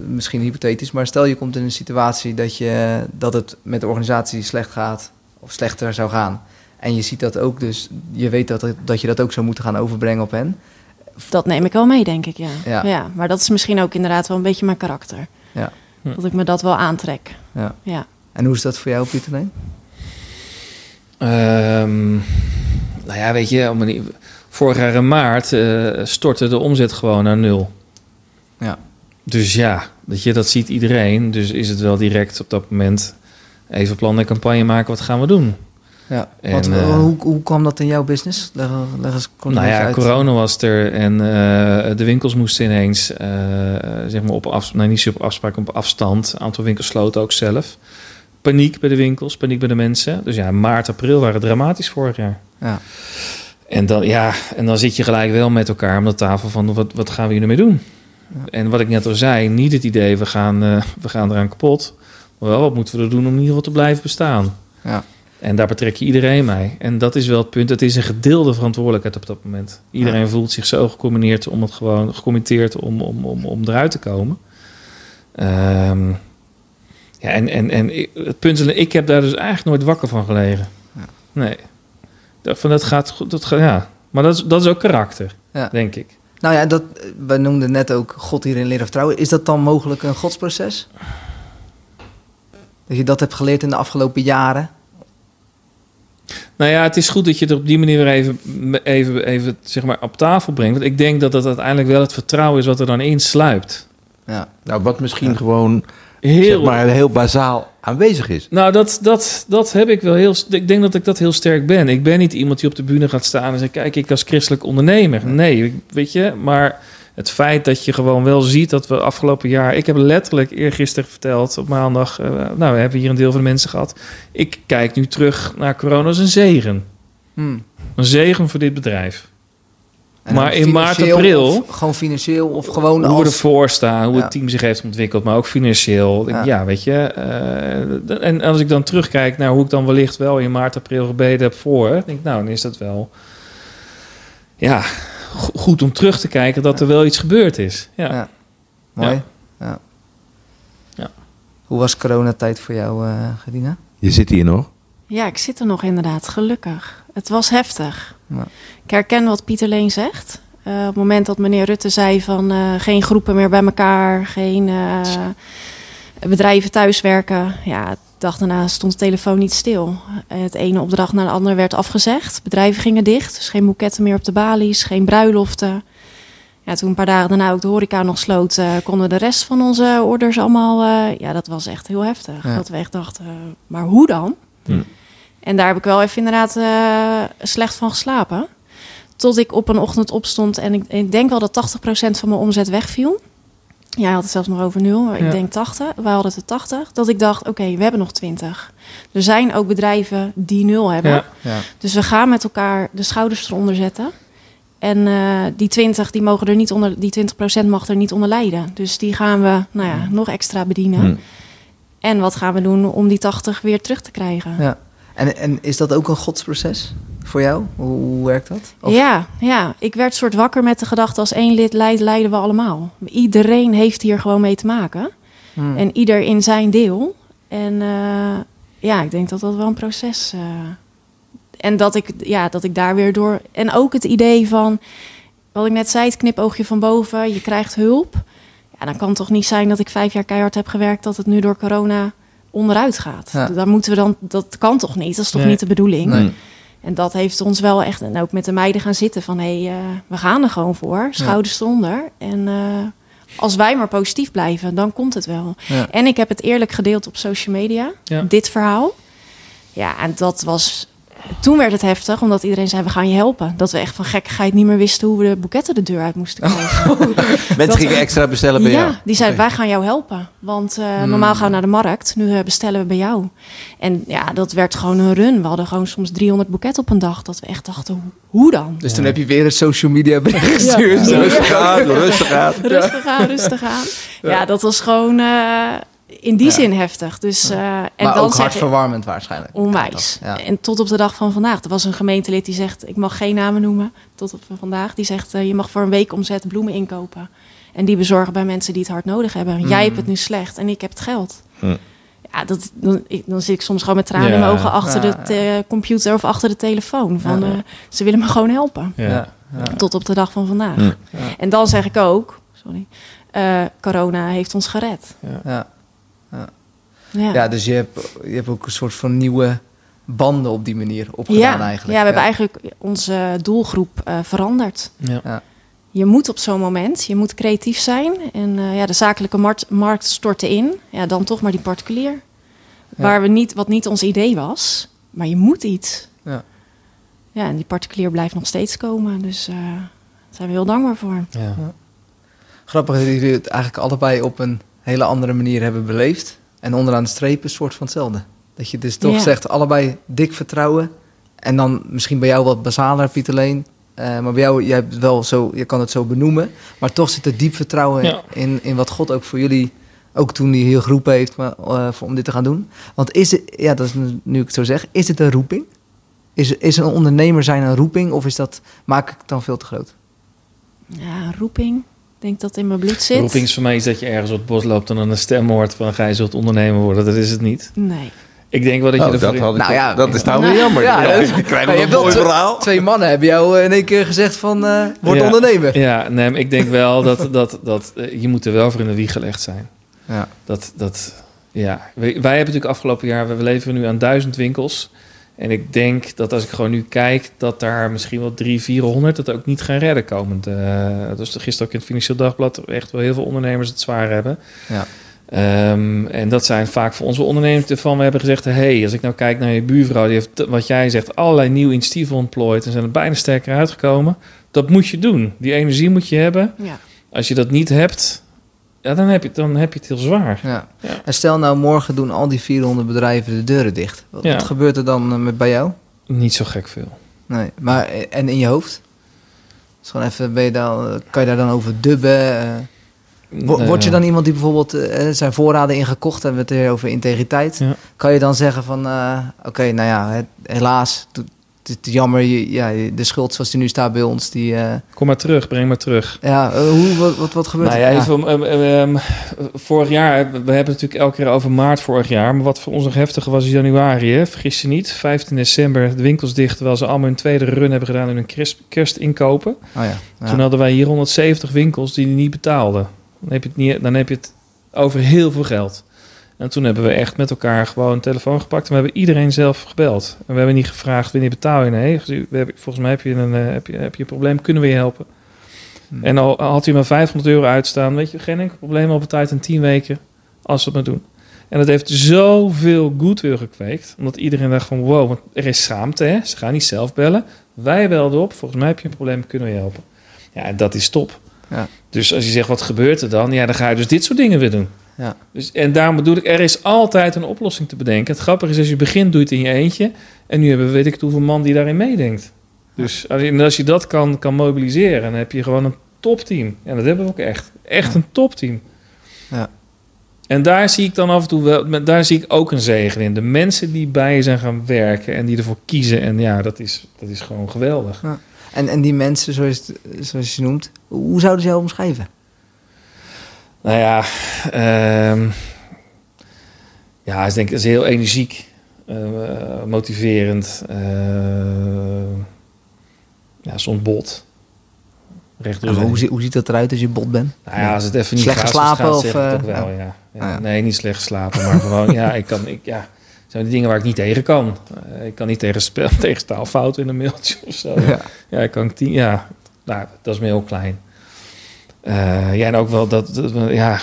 misschien hypothetisch, maar stel je komt in een situatie dat, je, dat het met de organisatie slecht gaat of slechter zou gaan. En je ziet dat ook, dus je weet dat, dat je dat ook zou moeten gaan overbrengen op hen. Dat neem ik wel mee, denk ik, ja. Ja. ja. Maar dat is misschien ook inderdaad wel een beetje mijn karakter. Ja. Hm. Dat ik me dat wel aantrek. Ja. Ja. En hoe is dat voor jou, Pieter? Leen? Ehm, nou ja, weet je, vorig jaar in maart eh, stortte de omzet gewoon naar nul. Ja. Dus ja, dat, je, dat ziet iedereen. Dus is het wel direct op dat moment even plan en campagne maken. Wat gaan we doen? Ja. En, Want, eh, hoe, hoe kwam dat in jouw business? Leg, leg eens kort nou ja, uit. corona was er en eh, de winkels moesten ineens, eh, zeg maar op af, nou, niet op afspraak, op afstand. Een aantal winkels sloten ook zelf. Paniek bij de winkels, paniek bij de mensen. Dus ja, maart, april waren dramatisch vorig jaar. Ja. En dan, ja, en dan zit je gelijk wel met elkaar om de tafel van wat, wat gaan we hier nu mee doen? En wat ik net al zei, niet het idee we gaan, eh, we gaan eraan kapot. Maar wel, wat moeten we er doen om in ieder geval te blijven bestaan? Ja. En daar betrek je iedereen mee. En dat is wel het punt. Het is een gedeelde verantwoordelijkheid op dat moment. Iedereen voelt zich zo gecombineerd om het gewoon gecommitteerd om, om, om, om eruit te komen. Ehm, ja, en, en, en het punt is, ik heb daar dus eigenlijk nooit wakker van gelegen. Ja. Nee. Dat, van, dat gaat goed. Dat gaat, ja. Maar dat is, dat is ook karakter, Ja. denk ik. Nou ja, dat, we noemden net ook God hierin leren vertrouwen. Is dat dan mogelijk een godsproces? Dat je dat hebt geleerd in de afgelopen jaren? Nou ja, het is goed dat je het op die manier weer even, even, even zeg maar, op tafel brengt. Want ik denk dat dat uiteindelijk wel het vertrouwen is wat er dan insluipt. Ja. Nou, wat misschien gewoon Heel, zeg maar, heel bazaal aanwezig is. Nou, dat, dat, dat heb ik wel heel. Ik denk dat ik dat heel sterk ben. Ik ben niet iemand die op de bühne gaat staan en zegt: Kijk, ik als christelijk ondernemer. Nee, weet je. Maar het feit dat je gewoon wel ziet dat we afgelopen jaar. Ik heb letterlijk eergisteren verteld op maandag. eh, nou, we hebben hier een deel van de mensen gehad. Ik kijk nu terug naar corona als een zegen. Hm. Een zegen voor dit bedrijf. En Maar in maart, april- gewoon financieel of gewoon hoe we als... ervoor staan, hoe Ja. het team zich heeft ontwikkeld, maar ook financieel. Ja, Ja. weet je. eh, en als ik dan terugkijk naar hoe ik dan wellicht wel in maart, april gebeden heb voor, denk ik, nou, dan is dat wel ja, goed om terug te kijken dat er wel iets gebeurd is. Ja. Ja. Mooi. Ja. Ja. Hoe was coronatijd voor jou, eh Gedina? Je zit hier nog. Ja, ik zit er nog inderdaad, gelukkig. Het was heftig. Ja. Ik herken wat Pieter Leen zegt. Eh, op het moment dat meneer Rutte zei van eh, geen groepen meer bij elkaar, geen eh, bedrijven thuiswerken. Ja, dag daarna stond de telefoon niet stil. Het ene opdracht naar de andere werd afgezegd. Bedrijven gingen dicht, dus geen boeketten meer op de balies, geen bruiloften. Ja, toen een paar dagen daarna ook de horeca nog sloot, eh, konden we de rest van onze orders allemaal... eh, ja, dat was echt heel heftig. Ja. Dat we echt dachten, eh, maar hoe dan? Hm. En daar heb ik wel even inderdaad eh, slecht van geslapen. Tot ik op een ochtend opstond en ik, ik denk wel dat 80% van mijn omzet wegviel. Jij had het zelfs nog over nul, maar Ja. ik denk 80. Wij hadden het 80. Dat ik dacht, oké, we hebben nog 20. Er zijn ook bedrijven die nul hebben. Ja. Ja. Dus we gaan met elkaar de schouders eronder zetten. En eh, die 20, die mogen er niet onder, die 20% mag er niet onder lijden. Dus die gaan we, nou ja, nog extra bedienen. Hm. En wat gaan we doen om die 80 weer terug te krijgen? Ja. En, en is dat ook een godsproces voor jou? Hoe, hoe werkt dat? Of- Ja, ja, ik werd soort wakker met de gedachte als één lid leidt, leiden we allemaal. Iedereen heeft hier gewoon mee te maken. Hm. En ieder in zijn deel. En eh, ja, ik denk dat dat wel een proces... eh en dat ik, ja, dat ik daar weer door... En ook het idee van, wat ik net zei, het knipoogje van boven. Je krijgt hulp. Ja, dan kan het toch niet zijn dat ik vijf jaar keihard heb gewerkt... dat het nu door corona onderuit gaat. Ja. Dan moeten we dan, dat kan toch niet? Dat is toch Nee. niet de bedoeling? Nee. En dat heeft ons wel echt, en ook met de meiden gaan zitten van hé, hey, eh, we gaan er gewoon voor, schouders eronder. En eh, als wij maar positief blijven, dan komt het wel. Ja. En ik heb het eerlijk gedeeld op social media, Ja. dit verhaal. Ja, en dat was. Toen werd het heftig, omdat iedereen zei: we gaan je helpen. Dat we echt van gekkigheid niet meer wisten hoe we de boeketten de deur uit moesten krijgen. <laughs> Mensen gingen extra bestellen bij jou. Ja, die zeiden: wij gaan jou helpen. Want eh, Hmm. normaal gaan we naar de markt, nu eh, bestellen we bij jou. En ja, dat werd gewoon een run. We hadden gewoon soms 300 boeketten op een dag. Dat we echt dachten: hoe- dan? Dus toen heb je weer een social media bericht gestuurd. Ja. Rustig aan, rustig aan. <laughs> Rustig aan, rustig aan. Ja, dat was gewoon eh, in die Ja. zin heftig. Dus, eh, en maar dan ook zeg je- hartverwarmend waarschijnlijk. Onwijs. Ja. En tot op de dag van vandaag. Er was een gemeentelid die zegt, ik mag geen namen noemen, tot op vandaag. Die zegt, eh, je mag voor een week omzet bloemen inkopen. En die bezorgen bij mensen die het hard nodig hebben. Jij Mm. hebt het nu slecht en ik heb het geld. Hm. Ja, dat, dan, ik- dan zit ik soms gewoon met tranen in mijn ogen achter Ja, de te- computer of achter de telefoon. Van, Ja. eh, ze willen me gewoon helpen. Ja. Ja. Ja. Tot op de dag van vandaag. Ja. En dan zeg ik ook, sorry, eh, corona heeft ons gered. Ja. Ja. Ja, dus je hebt, je hebt ook een soort van nieuwe banden op die manier opgedaan ja, eigenlijk. Ja, we hebben eigenlijk onze doelgroep eh, veranderd. Ja. Je moet op zo'n moment, je moet creatief zijn. En eh, ja, de zakelijke markt, markt stortte in. Ja, dan toch maar die particulier. Waar we niet, wat niet ons idee was. Maar je moet iets. Ja. Ja, en die particulier blijft nog steeds komen. Dus eh, daar zijn we heel dankbaar voor. Ja. Grappig dat jullie het eigenlijk allebei op een hele andere manier hebben beleefd. En onderaan de streep een soort van hetzelfde. Dat je dus toch Ja. zegt, allebei dik vertrouwen. En dan misschien bij jou wat basaler, Pieter Leen. Eh, maar bij jou, jij hebt wel zo, je kan het zo benoemen. Maar toch zit er diep vertrouwen Ja. in, in wat God ook voor jullie, ook toen hij hier geroepen heeft maar, eh, voor, om dit te gaan doen. Want is het, ja, dat is nu nu ik het zo zeg, is het een roeping? Is, is een ondernemer zijn een roeping of is dat, maak ik het dan veel te groot? Ja, roeping. Ik denk dat het in mijn bloed zit. Roeping is voor mij is dat je ergens op het bos loopt en dan een stem hoort van gij zult ondernemer worden. Dat is het niet. Nee. Ik denk wel dat je Oh, dat, had ik Nou ja. dat is nou weer Nou, jammer. ja, Ja, dat is- dan krijgen we je een mooi twee- verhaal. Twee mannen hebben jou in één keer gezegd van, eh word Ja. ondernemer. Ja, nee, ik denk wel dat, dat, dat eh, je moet er wel voor in de wieg gelegd zijn. Ja. Dat, dat, ja. Wij, wij hebben natuurlijk afgelopen jaar, we leven nu aan duizend winkels. En ik denk dat als ik gewoon nu kijk, dat daar misschien wel drie, 400 dat ook niet gaan redden komend. eh dus gisteren ook in het Financieel Dagblad echt wel heel veel ondernemers het zwaar hebben. Ja. Ehm, en dat zijn vaak voor onze ondernemers ervan. We hebben gezegd, hey, als ik nou kijk naar je buurvrouw, die heeft, wat jij zegt, allerlei nieuwe initiatieven ontplooid en zijn er bijna sterker uitgekomen. Dat moet je doen. Die energie moet je hebben. Ja. Als je dat niet hebt, ja, dan, heb je, dan heb je het heel zwaar. Ja. Ja. En stel nou, morgen doen al die 400 bedrijven de deuren dicht. Wat, Ja. wat gebeurt er dan eh, met bij jou? Niet zo gek veel. Nee, maar eh, en in je hoofd? Dus gewoon even, ben je dan, eh, kan je daar dan over dubben? Word je dan iemand die bijvoorbeeld zijn voorraden ingekocht, hebben we het weer over integriteit. Ja. Kan je dan zeggen van, oké, nou ja, het- helaas, het jammer, je, ja, de schuld zoals die nu staat bij ons, die, eh, Kom maar terug, breng maar terug. ja, eh, hoe, wat, wat, wat gebeurt Nou er? ja, Ja. even, ehm, vorig jaar, we hebben het natuurlijk elke keer over maart vorig jaar. Maar wat voor ons nog heftiger was is januari. Hè? Vergis je niet, 15 december de winkels dicht. Terwijl ze allemaal hun tweede run hebben gedaan in hun kerst, kerstinkopen. Oh ja, ja. Toen hadden wij hier 170 winkels die niet betaalden. Dan heb je het, niet, dan heb je het over heel veel geld. En toen hebben we echt met elkaar gewoon een telefoon gepakt. En we hebben iedereen zelf gebeld. En we hebben niet gevraagd wanneer betaal je. Nee, we hebben, volgens mij heb je, een, eh, heb, je, heb je een probleem. Kunnen we je helpen? Hmm. En al had u maar 500 euro uitstaan. Weet je, geen enkel probleem. Op een tijd in 10 weken. Als we het maar doen. En dat heeft zoveel goodwill gekweekt. Omdat iedereen dacht van wow, want er is schaamte. Hè? Ze gaan niet zelf bellen. Wij belden op. Volgens mij heb je een probleem. Kunnen we je helpen? Ja, en dat is top. Ja. Dus als je zegt, wat gebeurt er dan? Ja, dan ga je dus dit soort dingen weer doen. Ja. Dus, en daarom bedoel ik, er is altijd een oplossing te bedenken. Het grappige is, als je begint, doe je het in je eentje. En nu hebben we, weet ik het, hoeveel man die daarin meedenkt. Dus als je, en als je dat kan, kan mobiliseren, dan heb je gewoon een topteam. En dat hebben we ook echt. Echt een topteam. Ja. En daar zie ik dan af en toe wel, daar zie ik ook een zegen in. De mensen die bij je zijn gaan werken en die ervoor kiezen. En ja, dat is, dat is gewoon geweldig. En, en die mensen, zoals, zoals je noemt, hoe zouden ze jou omschrijven? Nou ja, ehm, ja, denk ik het is heel energiek, eh, motiverend, eh, ja, soms bot. Recht hoe, zie- hoe ziet dat eruit als je bot bent? Nou ja, als het even niet Slecht gaat, geslapen gaat, of, eh, wel, ja. Ja, Ah, ja. Nee, niet slecht geslapen, maar gewoon, ja, ik kan, ik, ja, zijn die dingen waar ik niet tegen kan. Ik kan niet tegen, spel, <laughs> tegen staalfouten in een mailtje of zo. Ja. Ja, ik kan tien, ja, nou, dat is me heel klein. Eh, ja, en ook wel dat, ja,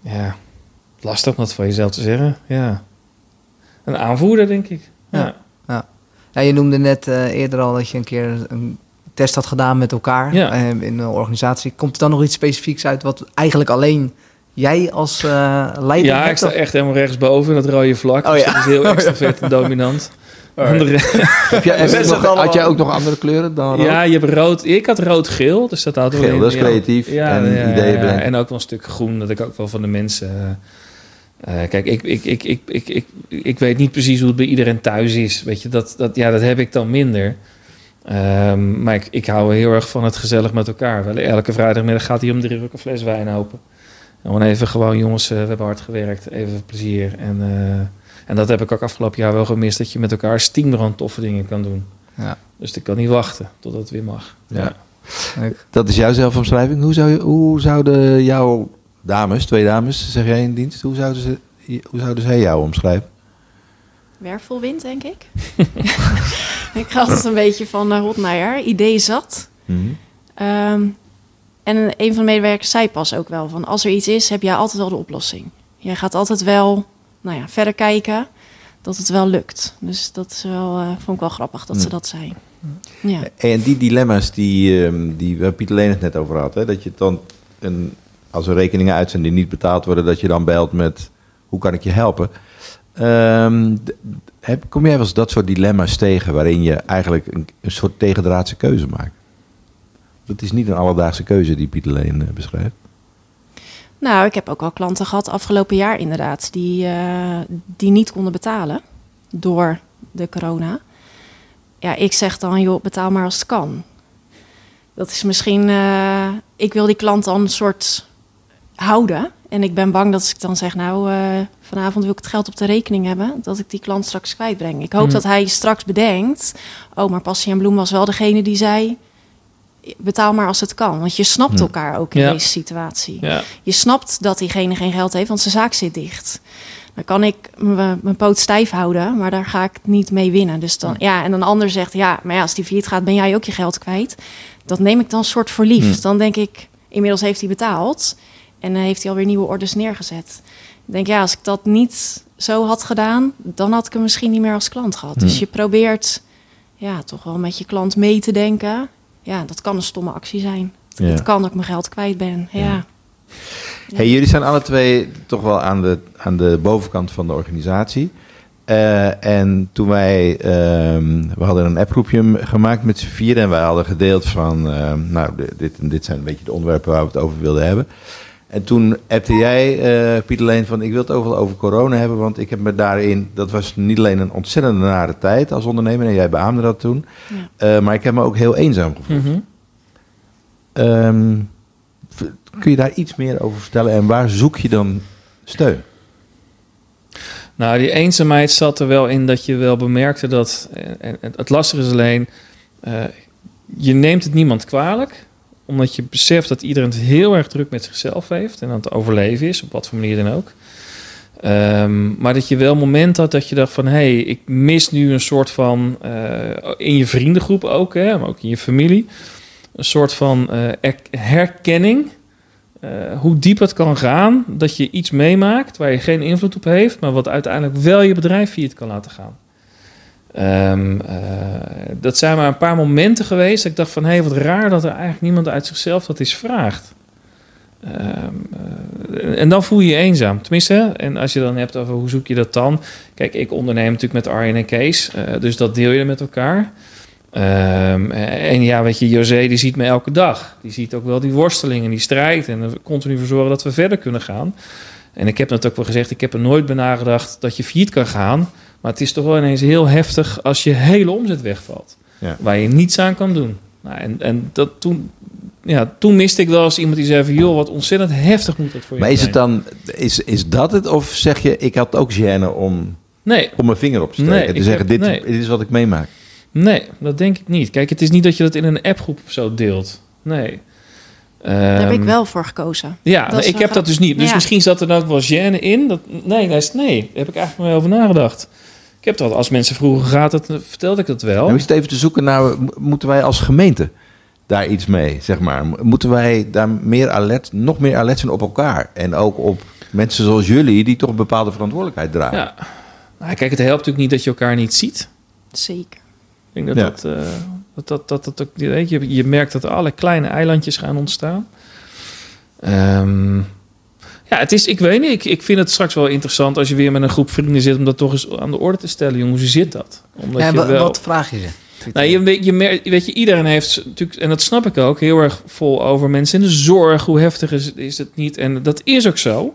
ja, lastig om dat van jezelf te zeggen, ja. Een aanvoerder, denk ik. Ja. Ja. Ja, je noemde net eh, eerder al dat je een keer een test had gedaan met elkaar Ja. eh, in een organisatie. Komt er dan nog iets specifieks uit wat eigenlijk alleen jij als eh, leider Ja, ik sta of- echt helemaal rechtsboven, dat rode vlak. Oh, dus ja. dat is heel <laughs> extravert en dominant. Andere, <laughs> Heb jij, heb nog- had jij ook nog andere kleuren dan rood? ja, je hebt rood. Ik had rood-geel, dus dat houdt wel Geel, in. dat is creatief Ja, en ja, ideeën ja, brengen. En ook wel een stuk groen, dat ik ook wel van de mensen. eh, eh, kijk, ik, ik, ik, ik, ik, ik, ik weet niet precies hoe het bij iedereen thuis is. Weet je, dat, dat, ja, dat heb ik dan minder. Ehm, maar ik, ik hou heel erg van het gezellig met elkaar. Wel, elke vrijdagmiddag gaat hier om drie uur ook een fles wijn open. En gewoon even gewoon, jongens, eh, we hebben hard gewerkt. Even plezier. En, eh, en dat heb ik ook afgelopen jaar wel gemist. Dat je met elkaar stiemerend toffe dingen kan doen. Ja. Dus ik kan niet wachten totdat het weer mag. Ja. Leuk. Dat is jouw zelfomschrijving. Hoe, zou je, hoe zouden jouw dames, twee dames, zeg jij in dienst, hoe zouden, ze, hoe zouden zij jou omschrijven? wervelwind, denk ik. <laughs> ik ga altijd een beetje van uh, hot naar her. Idee zat. Mhm. Ehm, en een van de medewerkers zei pas ook wel van... als er iets is, heb jij altijd wel de oplossing. Jij gaat altijd wel nou ja, verder kijken dat het wel lukt. Dus dat is wel, eh, vond ik wel grappig dat ze dat zei. Ja. En die dilemma's die, ehm, die waar Pieter Leen het net over had, hè, dat je dan een, als er rekeningen uit zijn die niet betaald worden, dat je dan belt met hoe kan ik je helpen? Ehm, heb, kom jij wel eens dat soort dilemma's tegen waarin je eigenlijk een, een soort tegendraadse keuze maakt? Dat is niet een alledaagse keuze die Pieter Leen eh, beschrijft. Nou, ik heb ook al klanten gehad afgelopen jaar inderdaad... die, eh, die niet konden betalen door de corona. Ja, ik zeg dan, joh, betaal maar als het kan. Dat is misschien... eh, ik wil die klant dan een soort houden. En ik ben bang dat als ik dan zeg... nou, eh, vanavond wil ik het geld op de rekening hebben... dat ik die klant straks kwijtbreng. Ik hoop Hmm. dat hij straks bedenkt... oh, maar Passie en Bloem was wel degene die zei... betaal maar als het kan. Want je snapt Hmm. elkaar ook in Ja. deze situatie. Ja. Je snapt dat diegene geen geld heeft, want zijn zaak zit dicht. Dan kan ik mijn poot stijf houden, maar daar ga ik niet mee winnen. Dus dan, ja, en een ander zegt, ja, maar ja, als die failliet gaat, ben jij ook je geld kwijt. Dat neem ik dan soort voor lief. Hmm. Dan denk ik, inmiddels heeft hij betaald en dan heeft hij alweer nieuwe orders neergezet. Ik denk, ja, als ik dat niet zo had gedaan, dan had ik hem misschien niet meer als klant gehad. Dus je probeert, ja, toch wel met je klant mee te denken. Ja, dat kan een stomme actie zijn. Ja. Het kan dat ik mijn geld kwijt ben. Ja. Ja. Hey, jullie zijn alle twee toch wel aan de, aan de bovenkant van de organisatie. Eh, en toen wij, ehm, we hadden een appgroepje gemaakt met z'n vieren en wij hadden gedeeld van, ehm, nou, di- dit, en dit zijn een beetje de onderwerpen waar we het over wilden hebben. En toen appte jij, eh Pieter Leen, van ik wil het ook wel over corona hebben, want ik heb me daarin, dat was niet alleen een ontzettende nare tijd als ondernemer, en jij beaamde dat toen, Ja. eh, maar ik heb me ook heel eenzaam gevoeld. Mhm. Ehm, kun je daar iets meer over vertellen en waar zoek je dan steun? Nou, die eenzaamheid zat er wel in dat je wel bemerkte dat. En, en het lastige is alleen. eh, je neemt het niemand kwalijk. Omdat je beseft dat iedereen het heel erg druk met zichzelf heeft. En aan het overleven is, op wat voor manier dan ook. Ehm, maar dat je wel moment had dat je dacht van... hé, hey, ik mis nu een soort van... eh, in je vriendengroep ook, hè, maar ook in je familie... een soort van eh, er- herkenning... eh, hoe diep het kan gaan dat je iets meemaakt waar je geen invloed op heeft, maar wat uiteindelijk wel je bedrijf via het kan laten gaan. Ehm, eh, dat zijn maar een paar momenten geweest dat ik dacht van hé, hey, wat raar dat er eigenlijk niemand uit zichzelf dat eens vraagt. Ehm, eh, en dan voel je je eenzaam. Tenminste, en als je dan hebt over hoe zoek je dat dan. Kijk, ik onderneem natuurlijk met Arjen en Kees, eh, dus dat deel je met elkaar. Ehm, en ja, weet je, José die ziet me elke dag. Die ziet ook wel die worsteling en die strijd. En er continu voor zorgen dat we verder kunnen gaan. En ik heb net ook wel gezegd, ik heb er nooit bij nagedacht dat je failliet kan gaan. Maar het is toch wel ineens heel heftig als je hele omzet wegvalt. Ja. Waar je niets aan kan doen. Nou, en en dat toen, ja, toen miste ik wel eens iemand die zei van... joh, wat ontzettend heftig moet dat voor je Maar is het zijn. dan, is, is dat het? Of zeg je, ik had ook gêne om, Nee, om mijn vinger op te steken? Nee, en te zeggen, heb- dit, nee. dit is wat ik meemaak. nee, dat denk ik niet. Kijk, het is niet dat je dat in een appgroep of zo deelt. Nee. Daar heb ik Ehm, wel voor gekozen. Ja, Dat maar is ik heb dat dus niet. Dus Ja. misschien zat er dan ook wel gêne in. Dat, nee, nee, nee, daar heb ik eigenlijk wel over nagedacht. Ik heb dat, als mensen vroegen, hoe gaat vertelde ik dat wel. Nou is het even te zoeken naar, mo- moeten wij als gemeente daar iets mee, zeg maar? Moeten wij daar meer alert, nog meer alert zijn op elkaar? En ook op mensen zoals jullie, die toch een bepaalde verantwoordelijkheid dragen. Ja. Nou, kijk, het helpt natuurlijk niet dat je elkaar niet ziet. Zeker. Ik denk dat Ja. dat, eh, dat, dat, dat, dat ook, je, je merkt dat er alle kleine eilandjes gaan ontstaan. Ehm, ja, het is, ik weet niet, ik, ik vind het straks wel interessant als je weer met een groep vrienden zit om dat toch eens aan de orde te stellen. Jongens, hoe zit dat? Omdat En je wel... wat vraag je ze? Nou, je, weet- je, weet je, iedereen heeft natuurlijk, en dat snap ik ook, heel erg vol over mensen in de zorg. Hoe heftig is, het- is het niet? En dat is ook zo.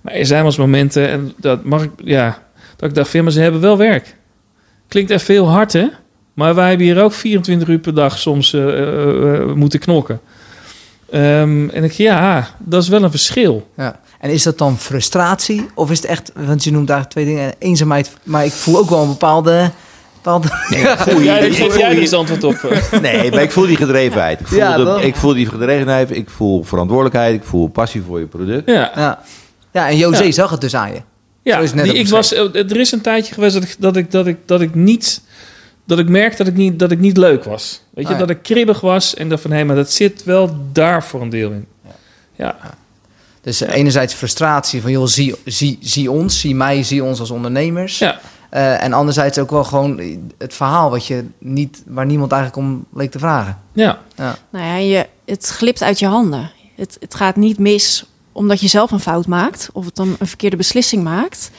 Maar er zijn wel eens momenten, en dat mag ik, ja, dat ik dacht, van, ja, maar ze hebben wel werk. Klinkt echt veel hard, hè? Maar wij hebben hier ook 24 uur per dag soms eh, eh, eh, moeten knokken. Ehm, en ik, ja, dat is wel een verschil. Ja. En is dat dan frustratie? Of is het echt, want je noemt daar twee dingen, eenzaamheid, maar ik voel ook wel een bepaalde... bepaalde ja. <laughs> Voel Ja, geef jij er eens antwoord op. <laughs> Nee, maar ik voel die gedrevenheid. Ik voel, Ja, de- ik voel die gedrevenheid, ik voel verantwoordelijkheid, ik voel passie voor je product. Ja, Ja. ja, en José Ja. zag het dus aan je. Ja, Zo is het net die, ik was, er is een tijdje geweest dat ik, dat ik, dat ik, dat ik niet... Dat ik merkte dat ik niet, dat ik niet leuk was. Weet je, Ah, ja. dat ik kribbig was en dacht van... hé, maar dat zit wel daar voor een deel in. Ja, Dus eh, enerzijds frustratie van, joh, zie, zie, zie ons, zie mij, zie ons als ondernemers. ja. Eh, en anderzijds ook wel gewoon het verhaal wat je niet, waar niemand eigenlijk om leek te vragen. ja. Ja, Nou ja, je, het glipt uit je handen. Het, het gaat niet mis omdat je zelf een fout maakt of het dan een verkeerde beslissing maakt.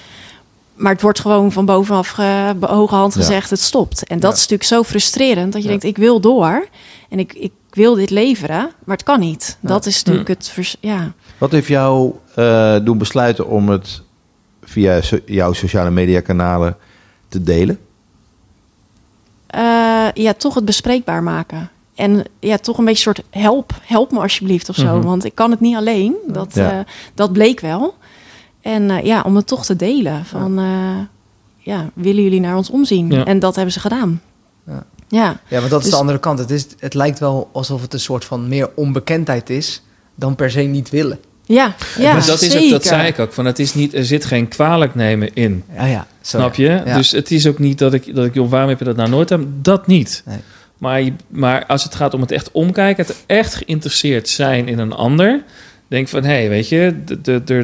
Maar het wordt gewoon van bovenaf ge, hoge hand Ja. gezegd, het stopt. En dat Ja. is natuurlijk zo frustrerend dat je Ja. denkt, ik wil door en ik, ik wil dit leveren, maar het kan niet. Ja. Dat is natuurlijk het, vers, ja. Wat heeft jou eh, doen besluiten om het via so- jouw sociale media kanalen te delen? Eh, ja, toch het bespreekbaar maken. En ja, toch een beetje soort help, help me alsjeblieft of zo. Mhm. Want ik kan het niet alleen. Dat, Ja. eh, dat bleek wel. En eh, ja, om het toch te delen. Van ja. ja, willen jullie naar ons omzien? Ja. En dat hebben ze gedaan. Ja. Ja, ja want dat is Dus- de andere kant. Het, is, het lijkt wel alsof het een soort van meer onbekendheid is dan per se niet willen. ja, ja Maar dat, is ook, dat zei ik ook. Van het is niet, er zit geen kwalijk nemen in. Ja, ja. Snap je? Ja. Dus het is ook niet dat ik, dat ik, joh, waarom heb je dat nou nooit? aan? Dat niet. Nee. Maar, maar als het gaat om het echt omkijken, het echt geïnteresseerd zijn in een ander. Denk van, hé, hey, weet je,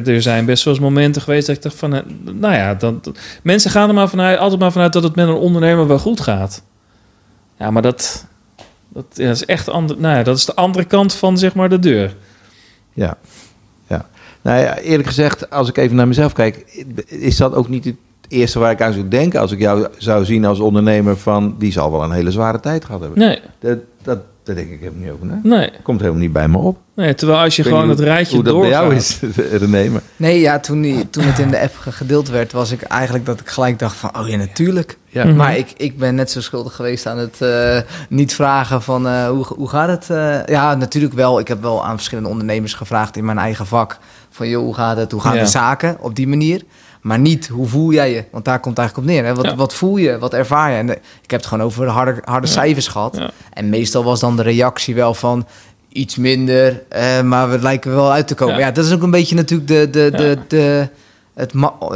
er- zijn best wel eens momenten geweest dat ik dacht van, eh, nou ja, dan, dan- mensen gaan er maar vanuit, altijd maar vanuit dat het met een ondernemer wel goed gaat. Ja, maar dat, dat, ja, dat is echt ander, nou ja, dat is de andere kant van zeg maar de deur. Ja. ja. Nou ja, eerlijk gezegd, als ik even naar mezelf kijk, is dat ook niet het eerste waar ik aan zou denken. Als ik jou zou zien als ondernemer van, die zal wel een hele zware tijd gehad hebben. Nee, Dat, dat, daar denk ik helemaal niet over nee, Komt helemaal niet bij me op. nee. Terwijl als je gewoon het hoe- rijtje Hoe dat bij jou is, <laughs> René. Maar, Nee, ja, toen, die, toen het in de app ge- gedeeld werd, was ik eigenlijk dat ik gelijk dacht van, oh ja, natuurlijk. ja. Mhm. Maar ik, ik ben net zo schuldig geweest aan het eh, niet vragen van eh, hoe, hoe gaat het? eh? ja, natuurlijk wel. Ik heb wel aan verschillende ondernemers gevraagd in mijn eigen vak. Van joh, hoe gaat het? Hoe gaan Ja. de zaken? Op die manier. Maar niet, hoe voel jij je? Want daar komt het eigenlijk op neer. Hè? Wat, Ja. wat voel je? Wat ervaar je? En eh, ik heb het gewoon over harde, harde Ja. cijfers gehad. Ja. En meestal was dan de reactie wel van iets minder, eh, maar we lijken wel uit te komen. Ja. Dat is ook een beetje natuurlijk de, de, de, de, het,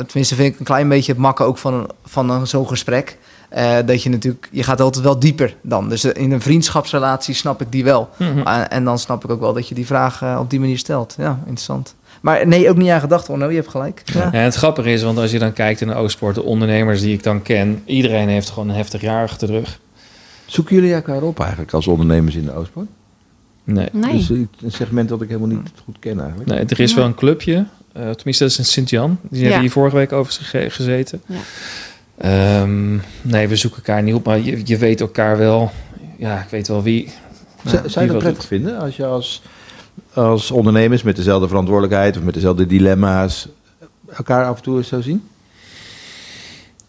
tenminste vind ik een klein beetje het makken ook van, van zo'n gesprek. Eh, dat je natuurlijk, je gaat altijd wel dieper dan. Dus in een vriendschapsrelatie snap ik die wel. Mhm. Ah, en dan snap ik ook wel dat je die vraag op die manier stelt. Ja, interessant. Maar nee, ook niet aan gedacht, hoor. Nou, je hebt gelijk. Ja. Ja, en het grappige is, want als je dan kijkt in de Oostsport, de ondernemers die ik dan ken, iedereen heeft gewoon een heftig jaar achter de rug. Zoeken jullie elkaar op eigenlijk als ondernemers in de Oostpoort? Nee. Nee. Dus een segment dat ik helemaal niet goed ken eigenlijk. nee, er is wel een clubje, eh, tenminste dat is in Sint-Jan. Die hebben hier vorige week over gezeten. Ja. Ehm, nee, we zoeken elkaar niet op, maar je, je weet elkaar wel. Ja, ik weet wel wie. Zou- je dat prettig vinden als je als, als ondernemers met dezelfde verantwoordelijkheid of met dezelfde dilemma's elkaar af en toe eens zou zien?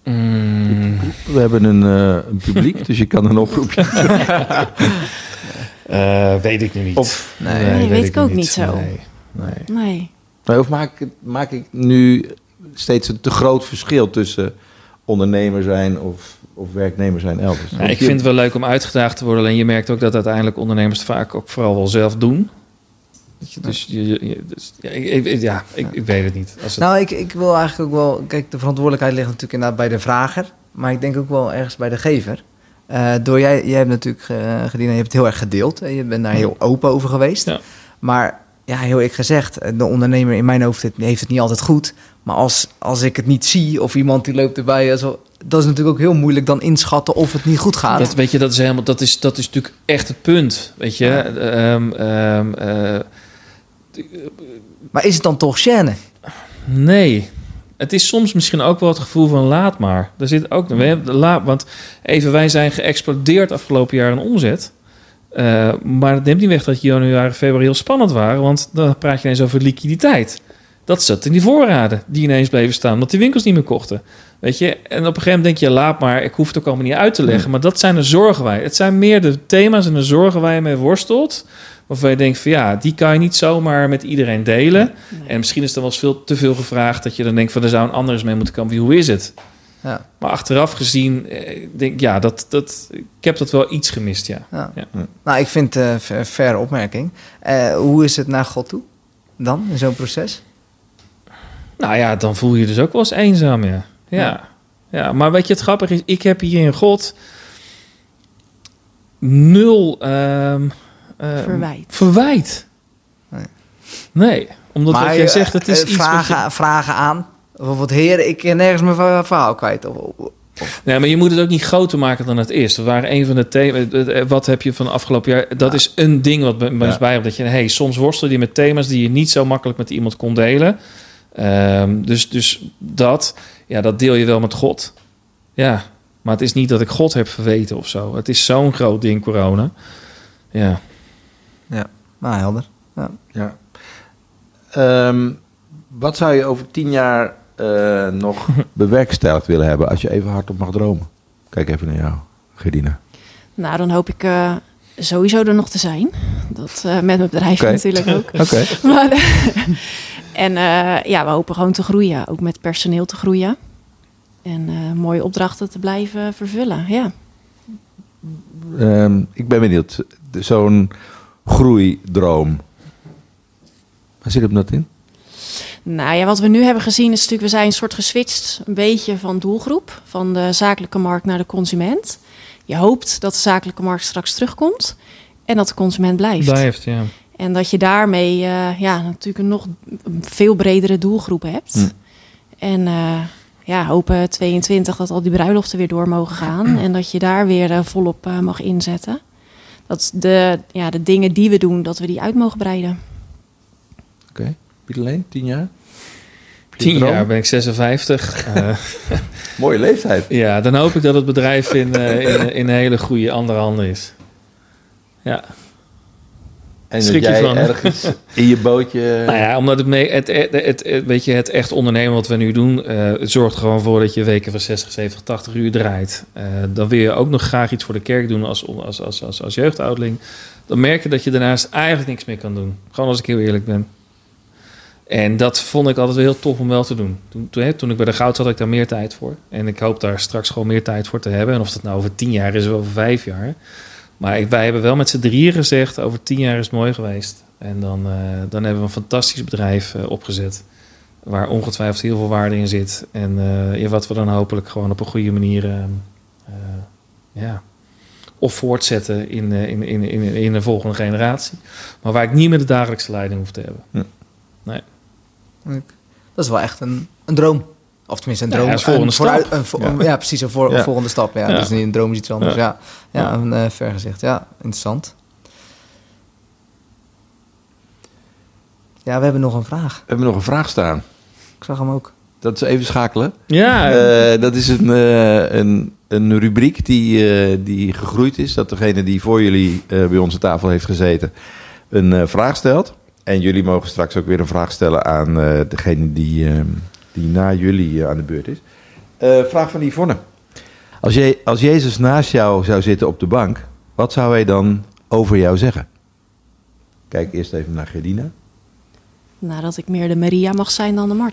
Mm, We hebben een, eh, een publiek, <laughs> dus je kan een oproepje. <laughs> eh, weet ik nu niet. Of- Nee, Nee, weet ik ook niet zo. Nee, nee. Nee. Of maak, ik- maak ik nu steeds een te groot verschil tussen ondernemer zijn of, of werknemer zijn elders? Ja, ik vind het wel leuk om uitgedaagd te worden. Alleen je merkt ook dat uiteindelijk ondernemers het vaak ook vooral wel zelf doen. Dus, je, dus ja, ik, ik- ja ik, ik weet het niet. Als het, Nou, ik, ik wil eigenlijk ook wel... Kijk, de verantwoordelijkheid ligt natuurlijk inderdaad bij de vrager. Maar ik denk ook wel ergens bij de gever. Eh, door jij, jij hebt natuurlijk uh, gedaan, je hebt het heel erg gedeeld. En je bent daar heel open over geweest. Ja. Maar ja, heel eerlijk gezegd, de ondernemer in mijn hoofd heeft het niet altijd goed. Maar als, als ik het niet zie of iemand die loopt erbij, zo, dat is natuurlijk ook heel moeilijk dan inschatten of het niet goed gaat. dat, weet je, dat is helemaal, dat is, dat is natuurlijk echt het punt. Weet je, Ja. Ehm, ehm, eh, Maar is het dan toch gêne? nee. Het is soms misschien ook wel het gevoel van laat maar. Er zit ook we hebben- laat, want even wij zijn geëxplodeerd afgelopen jaar in omzet. Eh, maar het neemt niet weg dat januari, februari heel spannend waren, want dan praat je ineens over liquiditeit. Dat zat in die voorraden die ineens bleven staan, omdat die winkels niet meer kochten. Weet je, en op een gegeven moment denk je, laat maar, ik hoef het ook allemaal niet uit te leggen. Maar dat zijn de zorgen je, het zijn meer de thema's en de zorgen waar je mee worstelt. Waarvan je denkt van ja, die kan je niet zomaar met iedereen delen. Nee. En misschien is er wel eens veel te veel gevraagd dat je dan denkt van er zou een ander eens mee moeten komen. Hoe is het? Ja. Maar achteraf gezien, eh, denk ik, ja, dat, dat, ik heb dat wel iets gemist, ja. Ja. Ja. Nou, ik vind het een fair opmerking. Eh, hoe is het naar God toe dan, in zo'n proces? Nou ja, dan voel je je dus ook wel eens eenzaam, ja. Ja, ja. maar weet je, het grappige is, ik heb hier in God nul ehm, Verwijt. verwijt. Nee. Nee, omdat wat jij eh, zegt, het is eh, iets wat je- vragen, vragen aan. Bijvoorbeeld, heer, ik ken nergens mijn verha- verhaal kwijt. Of, of- Nee, maar je moet het ook niet groter maken dan het is. Dat waren een van de thema's. Wat heb je van de afgelopen jaar? Dat is een ding wat bij me is Ja. bij. Dat je, hey, soms worstel je met thema's die je niet zo makkelijk met iemand kon delen. Ehm, dus, dus dat, ja, dat deel je wel met God. Ja, maar het is niet dat ik God heb verweten of zo. Het is zo'n groot ding, corona. Ja. Nou, helder. Ja. Ehm, wat zou je over tien jaar eh, nog <laughs> bewerkstelligd willen hebben als je even hardop mag dromen? Kijk even naar jou, Gedina. Nou, dan hoop ik eh, sowieso er nog te zijn. Dat eh, met mijn bedrijf natuurlijk ook. <laughs> Oké. <laughs> Maar, en eh, ja, we hopen gewoon te groeien. Ook met personeel te groeien. En eh, mooie opdrachten te blijven vervullen. Ja. Ehm, ik ben benieuwd. Zo'n groeidroom. Waar zit hem dat in? Nou ja, wat we nu hebben gezien is natuurlijk, we zijn een soort geswitcht een beetje van doelgroep. Van de zakelijke markt naar de consument. Je hoopt dat de zakelijke markt straks terugkomt. En dat de consument blijft. Blijft, ja. En dat je daarmee eh, ja, natuurlijk een nog veel bredere doelgroep hebt. Hm. En eh, ja, hopen 22 dat al die bruiloften weer door mogen gaan. En dat je daar weer eh, volop eh, mag inzetten. Dat de, ja, de dingen die we doen, dat we die uit mogen breiden. Oké. Pieter Leen, tien jaar? Tien jaar ben ik 56. <laughs> Eh, Mooie leeftijd. <laughs> ja, dan hoop ik dat het bedrijf in, eh, in, in een hele goede andere handen is. Ja. En Schrik dat je jij van, ergens <laughs> in je bootje... Nou ja, omdat het, mee, het, het, het, het- weet je, het echt ondernemen wat we nu doen, eh, het zorgt er gewoon voor dat je weken van 60, 70, 80 uur draait. Eh, dan wil je ook nog graag iets voor de kerk doen als, als, als, als, als jeugdoudeling. Dan merk je dat je daarnaast eigenlijk niks meer kan doen. Gewoon als ik heel eerlijk ben. En dat vond ik altijd wel heel tof om wel te doen. Toen, toen, hè, toen ik bij de goud zat, had ik daar meer tijd voor. En ik hoop daar straks gewoon meer tijd voor te hebben. En of dat nou over tien jaar is of over vijf jaar. Maar ik- wij hebben wel met z'n drieën gezegd, over tien jaar is het mooi geweest. En dan, eh, dan hebben we een fantastisch bedrijf eh, opgezet. Waar ongetwijfeld heel veel waarde in zit. En eh, ja, wat we dan hopelijk gewoon op een goede manier... ja, of voortzetten in, in, in, in, in de volgende generatie. Maar waar ik niet meer de dagelijkse leiding hoef te hebben. Dat is wel echt een, een droom. Of tenminste een droom. ja, is volgende vooruit- stap. een vo- Ja. precies. Een, voor, Ja. een volgende stap. Ja. Ja. Dus niet een droom is iets anders. Ja. Ja, een eh, vergezicht. Ja, interessant. Ja, we hebben nog een vraag. We hebben nog een vraag staan. Ik zag hem ook. Dat is even schakelen. Ja, Eh, dat is een, eh, een, een rubriek die, eh, die gegroeid is. Dat degene die voor jullie eh, bij onze tafel heeft gezeten een eh, vraag stelt. En jullie mogen straks ook weer een vraag stellen aan eh, degene die, eh, die na jullie eh, aan de beurt is. Eh, vraag van Yvonne. Als, je, als Jezus naast jou zou zitten op de bank, wat zou hij dan over jou zeggen? Kijk eerst even naar Gedina. Nou, dat ik meer de Maria mag zijn dan de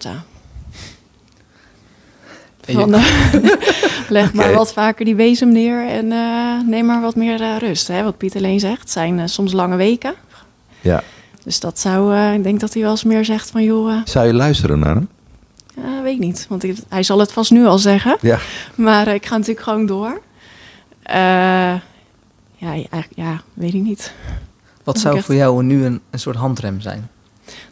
Van, eh, <laughs> leg maar wat vaker die bezem neer en eh, neem maar wat meer eh, rust. Hè? Wat Pieter Leen zegt, zijn soms lange weken. Ja. Dus dat zou, eh, ik denk dat hij wel eens meer zegt van, joh, Zou je luisteren naar hem? Weet ik niet. Want ik- hij zal het vast nu al zeggen. Ja. Maar eh, ik ga natuurlijk gewoon door. Eh, ja, eigenlijk, ja, weet ik niet. Wat zou echt- voor jou nu een, een soort handrem zijn?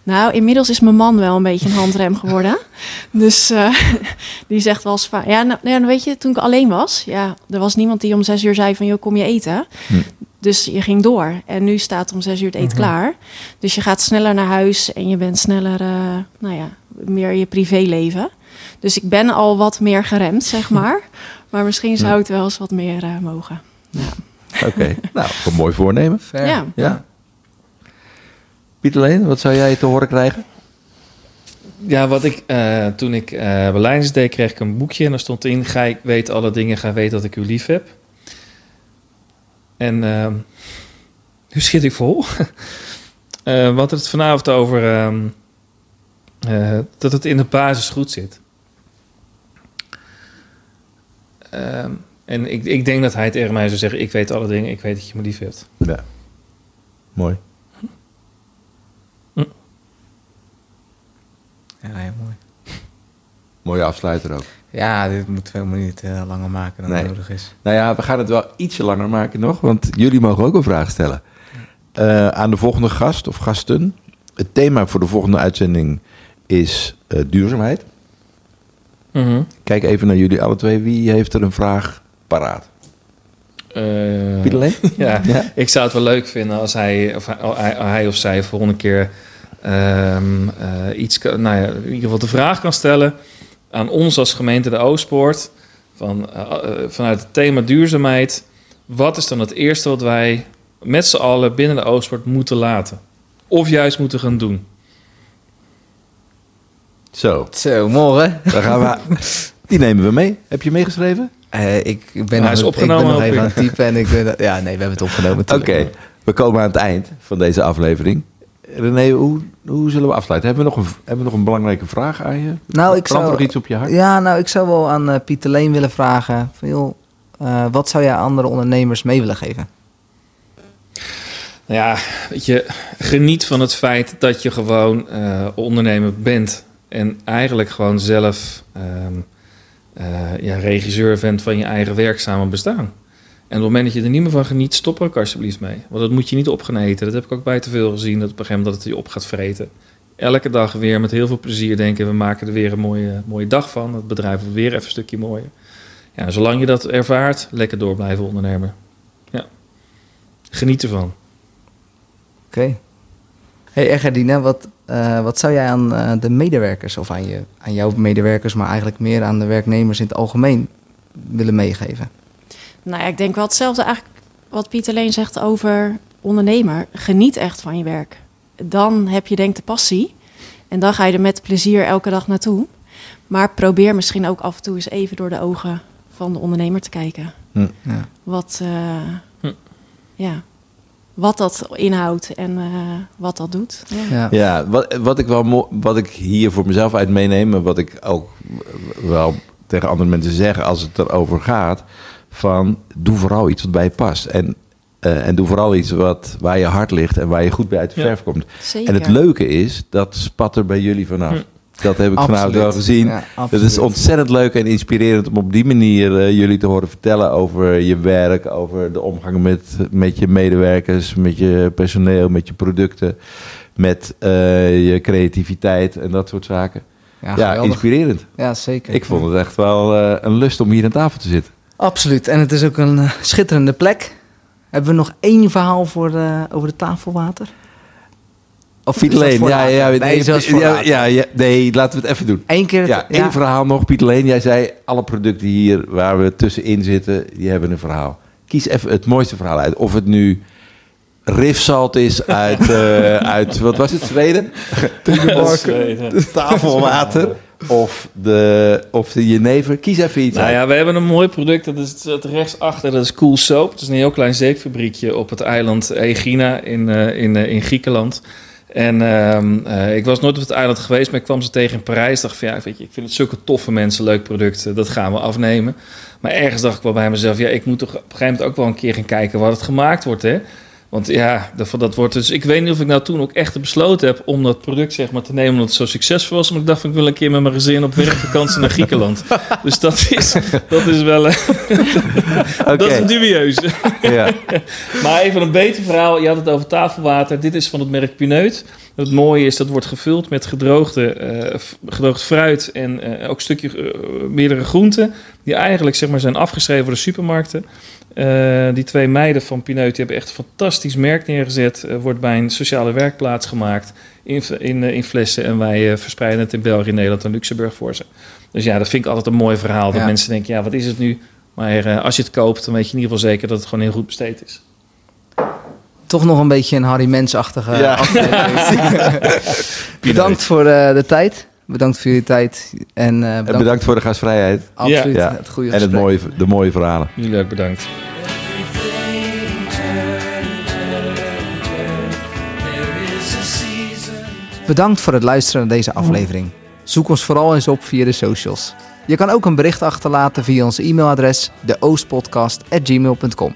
Nou, inmiddels is mijn man wel een beetje een handrem geworden. <laughs> dus eh, <laughs> die zegt wel eens vaak... Ja, nou, nou, ja, weet je, toen ik alleen was... Ja, er was niemand die om zes uur zei van... joh, kom je eten? Hm. Dus je ging door. En nu staat om zes uur het eten Mhm. klaar. Dus je gaat sneller naar huis... en je bent sneller, eh, nou ja, meer je privéleven. Dus ik ben al wat meer geremd, zeg <laughs> maar. Maar misschien zou het wel eens wat meer eh, mogen. Oké. <laughs> nou, een mooi voornemen. Fair. Ja. Ja. Pieter Leen, wat zou jij te horen krijgen? Ja, wat ik eh, toen ik eh Berlijners deed, kreeg ik een boekje en daar stond in: Ga ik weet alle dingen, ga weten dat ik u lief heb. En ehm, nu schiet ik vol. <laughs> Eh, we hadden het vanavond over ehm, eh, dat het in de basis goed zit. Ehm, en ik, ik denk dat hij tegen mij zou zeggen: Ik weet alle dingen, ik weet dat je me lief hebt. Ja. Mooi. Ja, heel mooi. Mooie afsluiter ook. Ja, dit moeten we helemaal niet eh, langer maken dan Nee. nodig is. Nou ja, we gaan het wel ietsje langer maken nog, want jullie mogen ook een vraag stellen. Eh, aan de volgende gast of gasten. Het thema voor de volgende uitzending is eh, duurzaamheid. Mhm. Kijk even naar jullie alle twee. Wie heeft er een vraag paraat? Eh, Pieter Leen? <laughs> ja, Ja? ik zou het wel leuk vinden als hij of hij, hij- hij of zij volgende keer ehm, eh, iets, kan- nou ja, in ieder geval de vraag kan stellen aan ons als gemeente de Oostpoort. Van, eh, eh, vanuit het thema duurzaamheid. Wat is dan het eerste wat wij met z'n allen binnen de Oostpoort moeten laten? Of juist moeten gaan doen? Zo, Zo, morgen. dan gaan we. <laughs> Die nemen we mee. Heb je meegeschreven? Eh, ik, ben Hij nog- is opgenomen, Ik ben nog even aan het typen en ik ben, <laughs> ja, nee, we hebben het opgenomen. Oké, we komen aan het eind van deze aflevering. René, hoe, hoe zullen we afsluiten? Hebben we, nog een, hebben we nog een belangrijke vraag aan je? Nou, ik Brandt er zou, nog iets op je hart? ja, nou, ik zou wel aan eh, Pieter Leen willen vragen. Van, joh, eh, wat zou jij andere ondernemers mee willen geven? Nou ja, weet je, geniet van het feit dat je gewoon eh, ondernemer bent. En eigenlijk gewoon zelf ehm, eh, ja, regisseur bent van je eigen werkzame bestaan. En op het moment dat je er niet meer van geniet, stop er ook alsjeblieft mee. Want dat moet je niet op gaan eten. Dat heb ik ook bij te veel gezien, dat op een gegeven moment dat het je op gaat vreten. Elke dag weer met heel veel plezier denken, we maken er weer een mooie, mooie dag van. Het bedrijf wordt weer even een stukje mooier. Ja, zolang je dat ervaart, lekker door blijven ondernemer. Ja. Geniet ervan. Oké. Hey Egerdine, wat, eh, wat zou jij aan eh, de medewerkers of aan, je, aan jouw medewerkers, maar eigenlijk meer aan de werknemers in het algemeen willen meegeven? Nou ja, ik denk wel hetzelfde eigenlijk wat Pieter Leen zegt over ondernemer. Geniet echt van je werk. Dan heb je denk ik de passie. En dan ga je er met plezier elke dag naartoe. Maar probeer misschien ook af en toe eens even door de ogen van de ondernemer te kijken. Hm. Ja. Wat, eh, Hm. ja, wat dat inhoudt en eh, wat dat doet. Ja. Ja. Wat, wat, ik wel wat ik hier voor mezelf uit meeneem... en wat ik ook wel tegen andere mensen zeg als het erover gaat... van doe vooral iets wat bij je past. En, eh, en doe vooral iets wat, waar je hart ligt en waar je goed bij uit de Ja. verf komt. Zeker. En het leuke is, dat spat er bij jullie vanaf. Hm. Dat heb ik vanavond Absoluut. wel gezien. Ja, Het is ontzettend leuk en inspirerend om op die manier eh, jullie te horen vertellen over je werk, over de omgang met, met je medewerkers, met je personeel, met je producten, met eh, je creativiteit en dat soort zaken. Ja, inspirerend. Ja, zeker. Ik vond het echt wel eh, een lust om hier aan tafel te zitten. Absoluut. En het is ook een eh, schitterende plek. Hebben we nog één verhaal voor, eh, over de tafelwater? Of Piet Leen, ja, ja, nee, ja, ja, ja, nee, laten we het even doen. Eén keer. het- Ja, één verhaal nog. Pieter Leen, jij zei alle producten hier waar we tussenin zitten, die hebben een verhaal. Kies even het mooiste verhaal uit. Of het nu rifsalt is uit, eh, uit wat was het, Zweden? <laughs> <laughs> Tafelwater. Of de, of de jenever. Kies even iets Nou uit. ja, we hebben een mooi product. Dat is het rechtsachter. Dat is Cool Soap. Het is een heel klein zeepfabriekje op het eiland Egina in, eh, in, eh, in Griekenland. En ehm, eh, ik was nooit op het eiland geweest, maar ik kwam ze tegen in Parijs. Dacht van ja, weet je, ik vind het zulke toffe mensen, leuk product. Dat gaan we afnemen. Maar ergens dacht ik wel bij mezelf, ja, ik moet toch op een gegeven moment ook wel een keer gaan kijken waar het gemaakt wordt, hè. Want ja, dat, dat wordt dus. Ik weet niet of ik nou toen ook echt besloten heb om dat product zeg maar te nemen omdat het zo succesvol was. Maar ik dacht van ik wil een keer met mijn gezin op werkvakantie naar Griekenland. <laughs> Dus dat is, dat is wel. eh. <laughs> Dat is een dubieuze. Ja. <laughs> Maar even een beter verhaal. Je had het over tafelwater. Dit is van het merk Pineut. Het mooie is dat wordt gevuld met gedroogde, eh, gedroogd fruit en eh, ook een stukje meerdere groenten. Die eigenlijk zeg maar, zijn afgeschreven voor de supermarkten. Eh, die twee meiden van Pineut die hebben echt een fantastisch merk neergezet. Eh, wordt bij een sociale werkplaats gemaakt in, in, eh, in flessen. En wij eh, verspreiden het in België, Nederland en Luxemburg voor ze. Dus ja, dat vind ik altijd een mooi verhaal. Dat Ja. mensen denken, ja, wat is het nu? Maar eh, als je het koopt, dan weet je in ieder geval zeker dat het gewoon heel goed besteed is. Toch nog een beetje een Harry Mens-achtige Ja. aflevering. <laughs> bedankt voor eh, de tijd. Bedankt voor jullie tijd. En, eh, bedankt, En bedankt voor de gastvrijheid absoluut Ja. het goede en het mooie, de mooie verhalen. Jullie ook bedankt. Bedankt voor het luisteren naar deze aflevering. Zoek ons vooral eens op via de socials. Je kan ook een bericht achterlaten via ons e-mailadres deoostpodcast.gmail.com.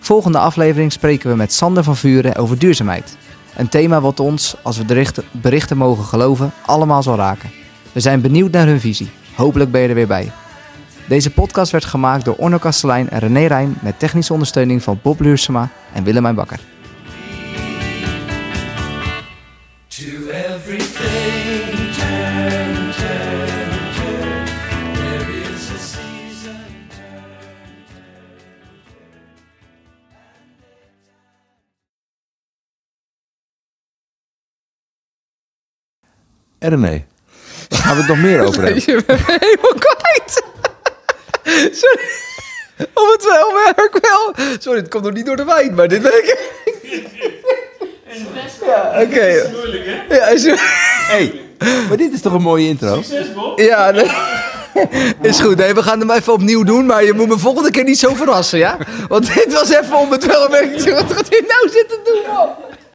Volgende aflevering spreken we met Sander van Vuren over duurzaamheid. Een thema wat ons, als we de richten- berichten mogen geloven, allemaal zal raken. We zijn benieuwd naar hun visie. Hopelijk ben je er weer bij. Deze podcast werd gemaakt door Orno Kastelein en René Rijn met technische ondersteuning van Bob Luursema en Willemijn Bakker. En René, waar gaan we het nog meer over <laughs> hebben? Je bent helemaal kwijt. <laughs> Sorry. Om het wel werk wel. Sorry, het komt nog niet door de wijn, maar dit ben ik. Ja, oké. Ja, is, hey, maar dit is toch een mooie intro? ja nee. is goed. Nee, we gaan hem even opnieuw doen, maar je moet me volgende keer niet zo verrassen, ja? Want dit was even om het wel een beetje... Wat gaat hij nou zitten doen, man?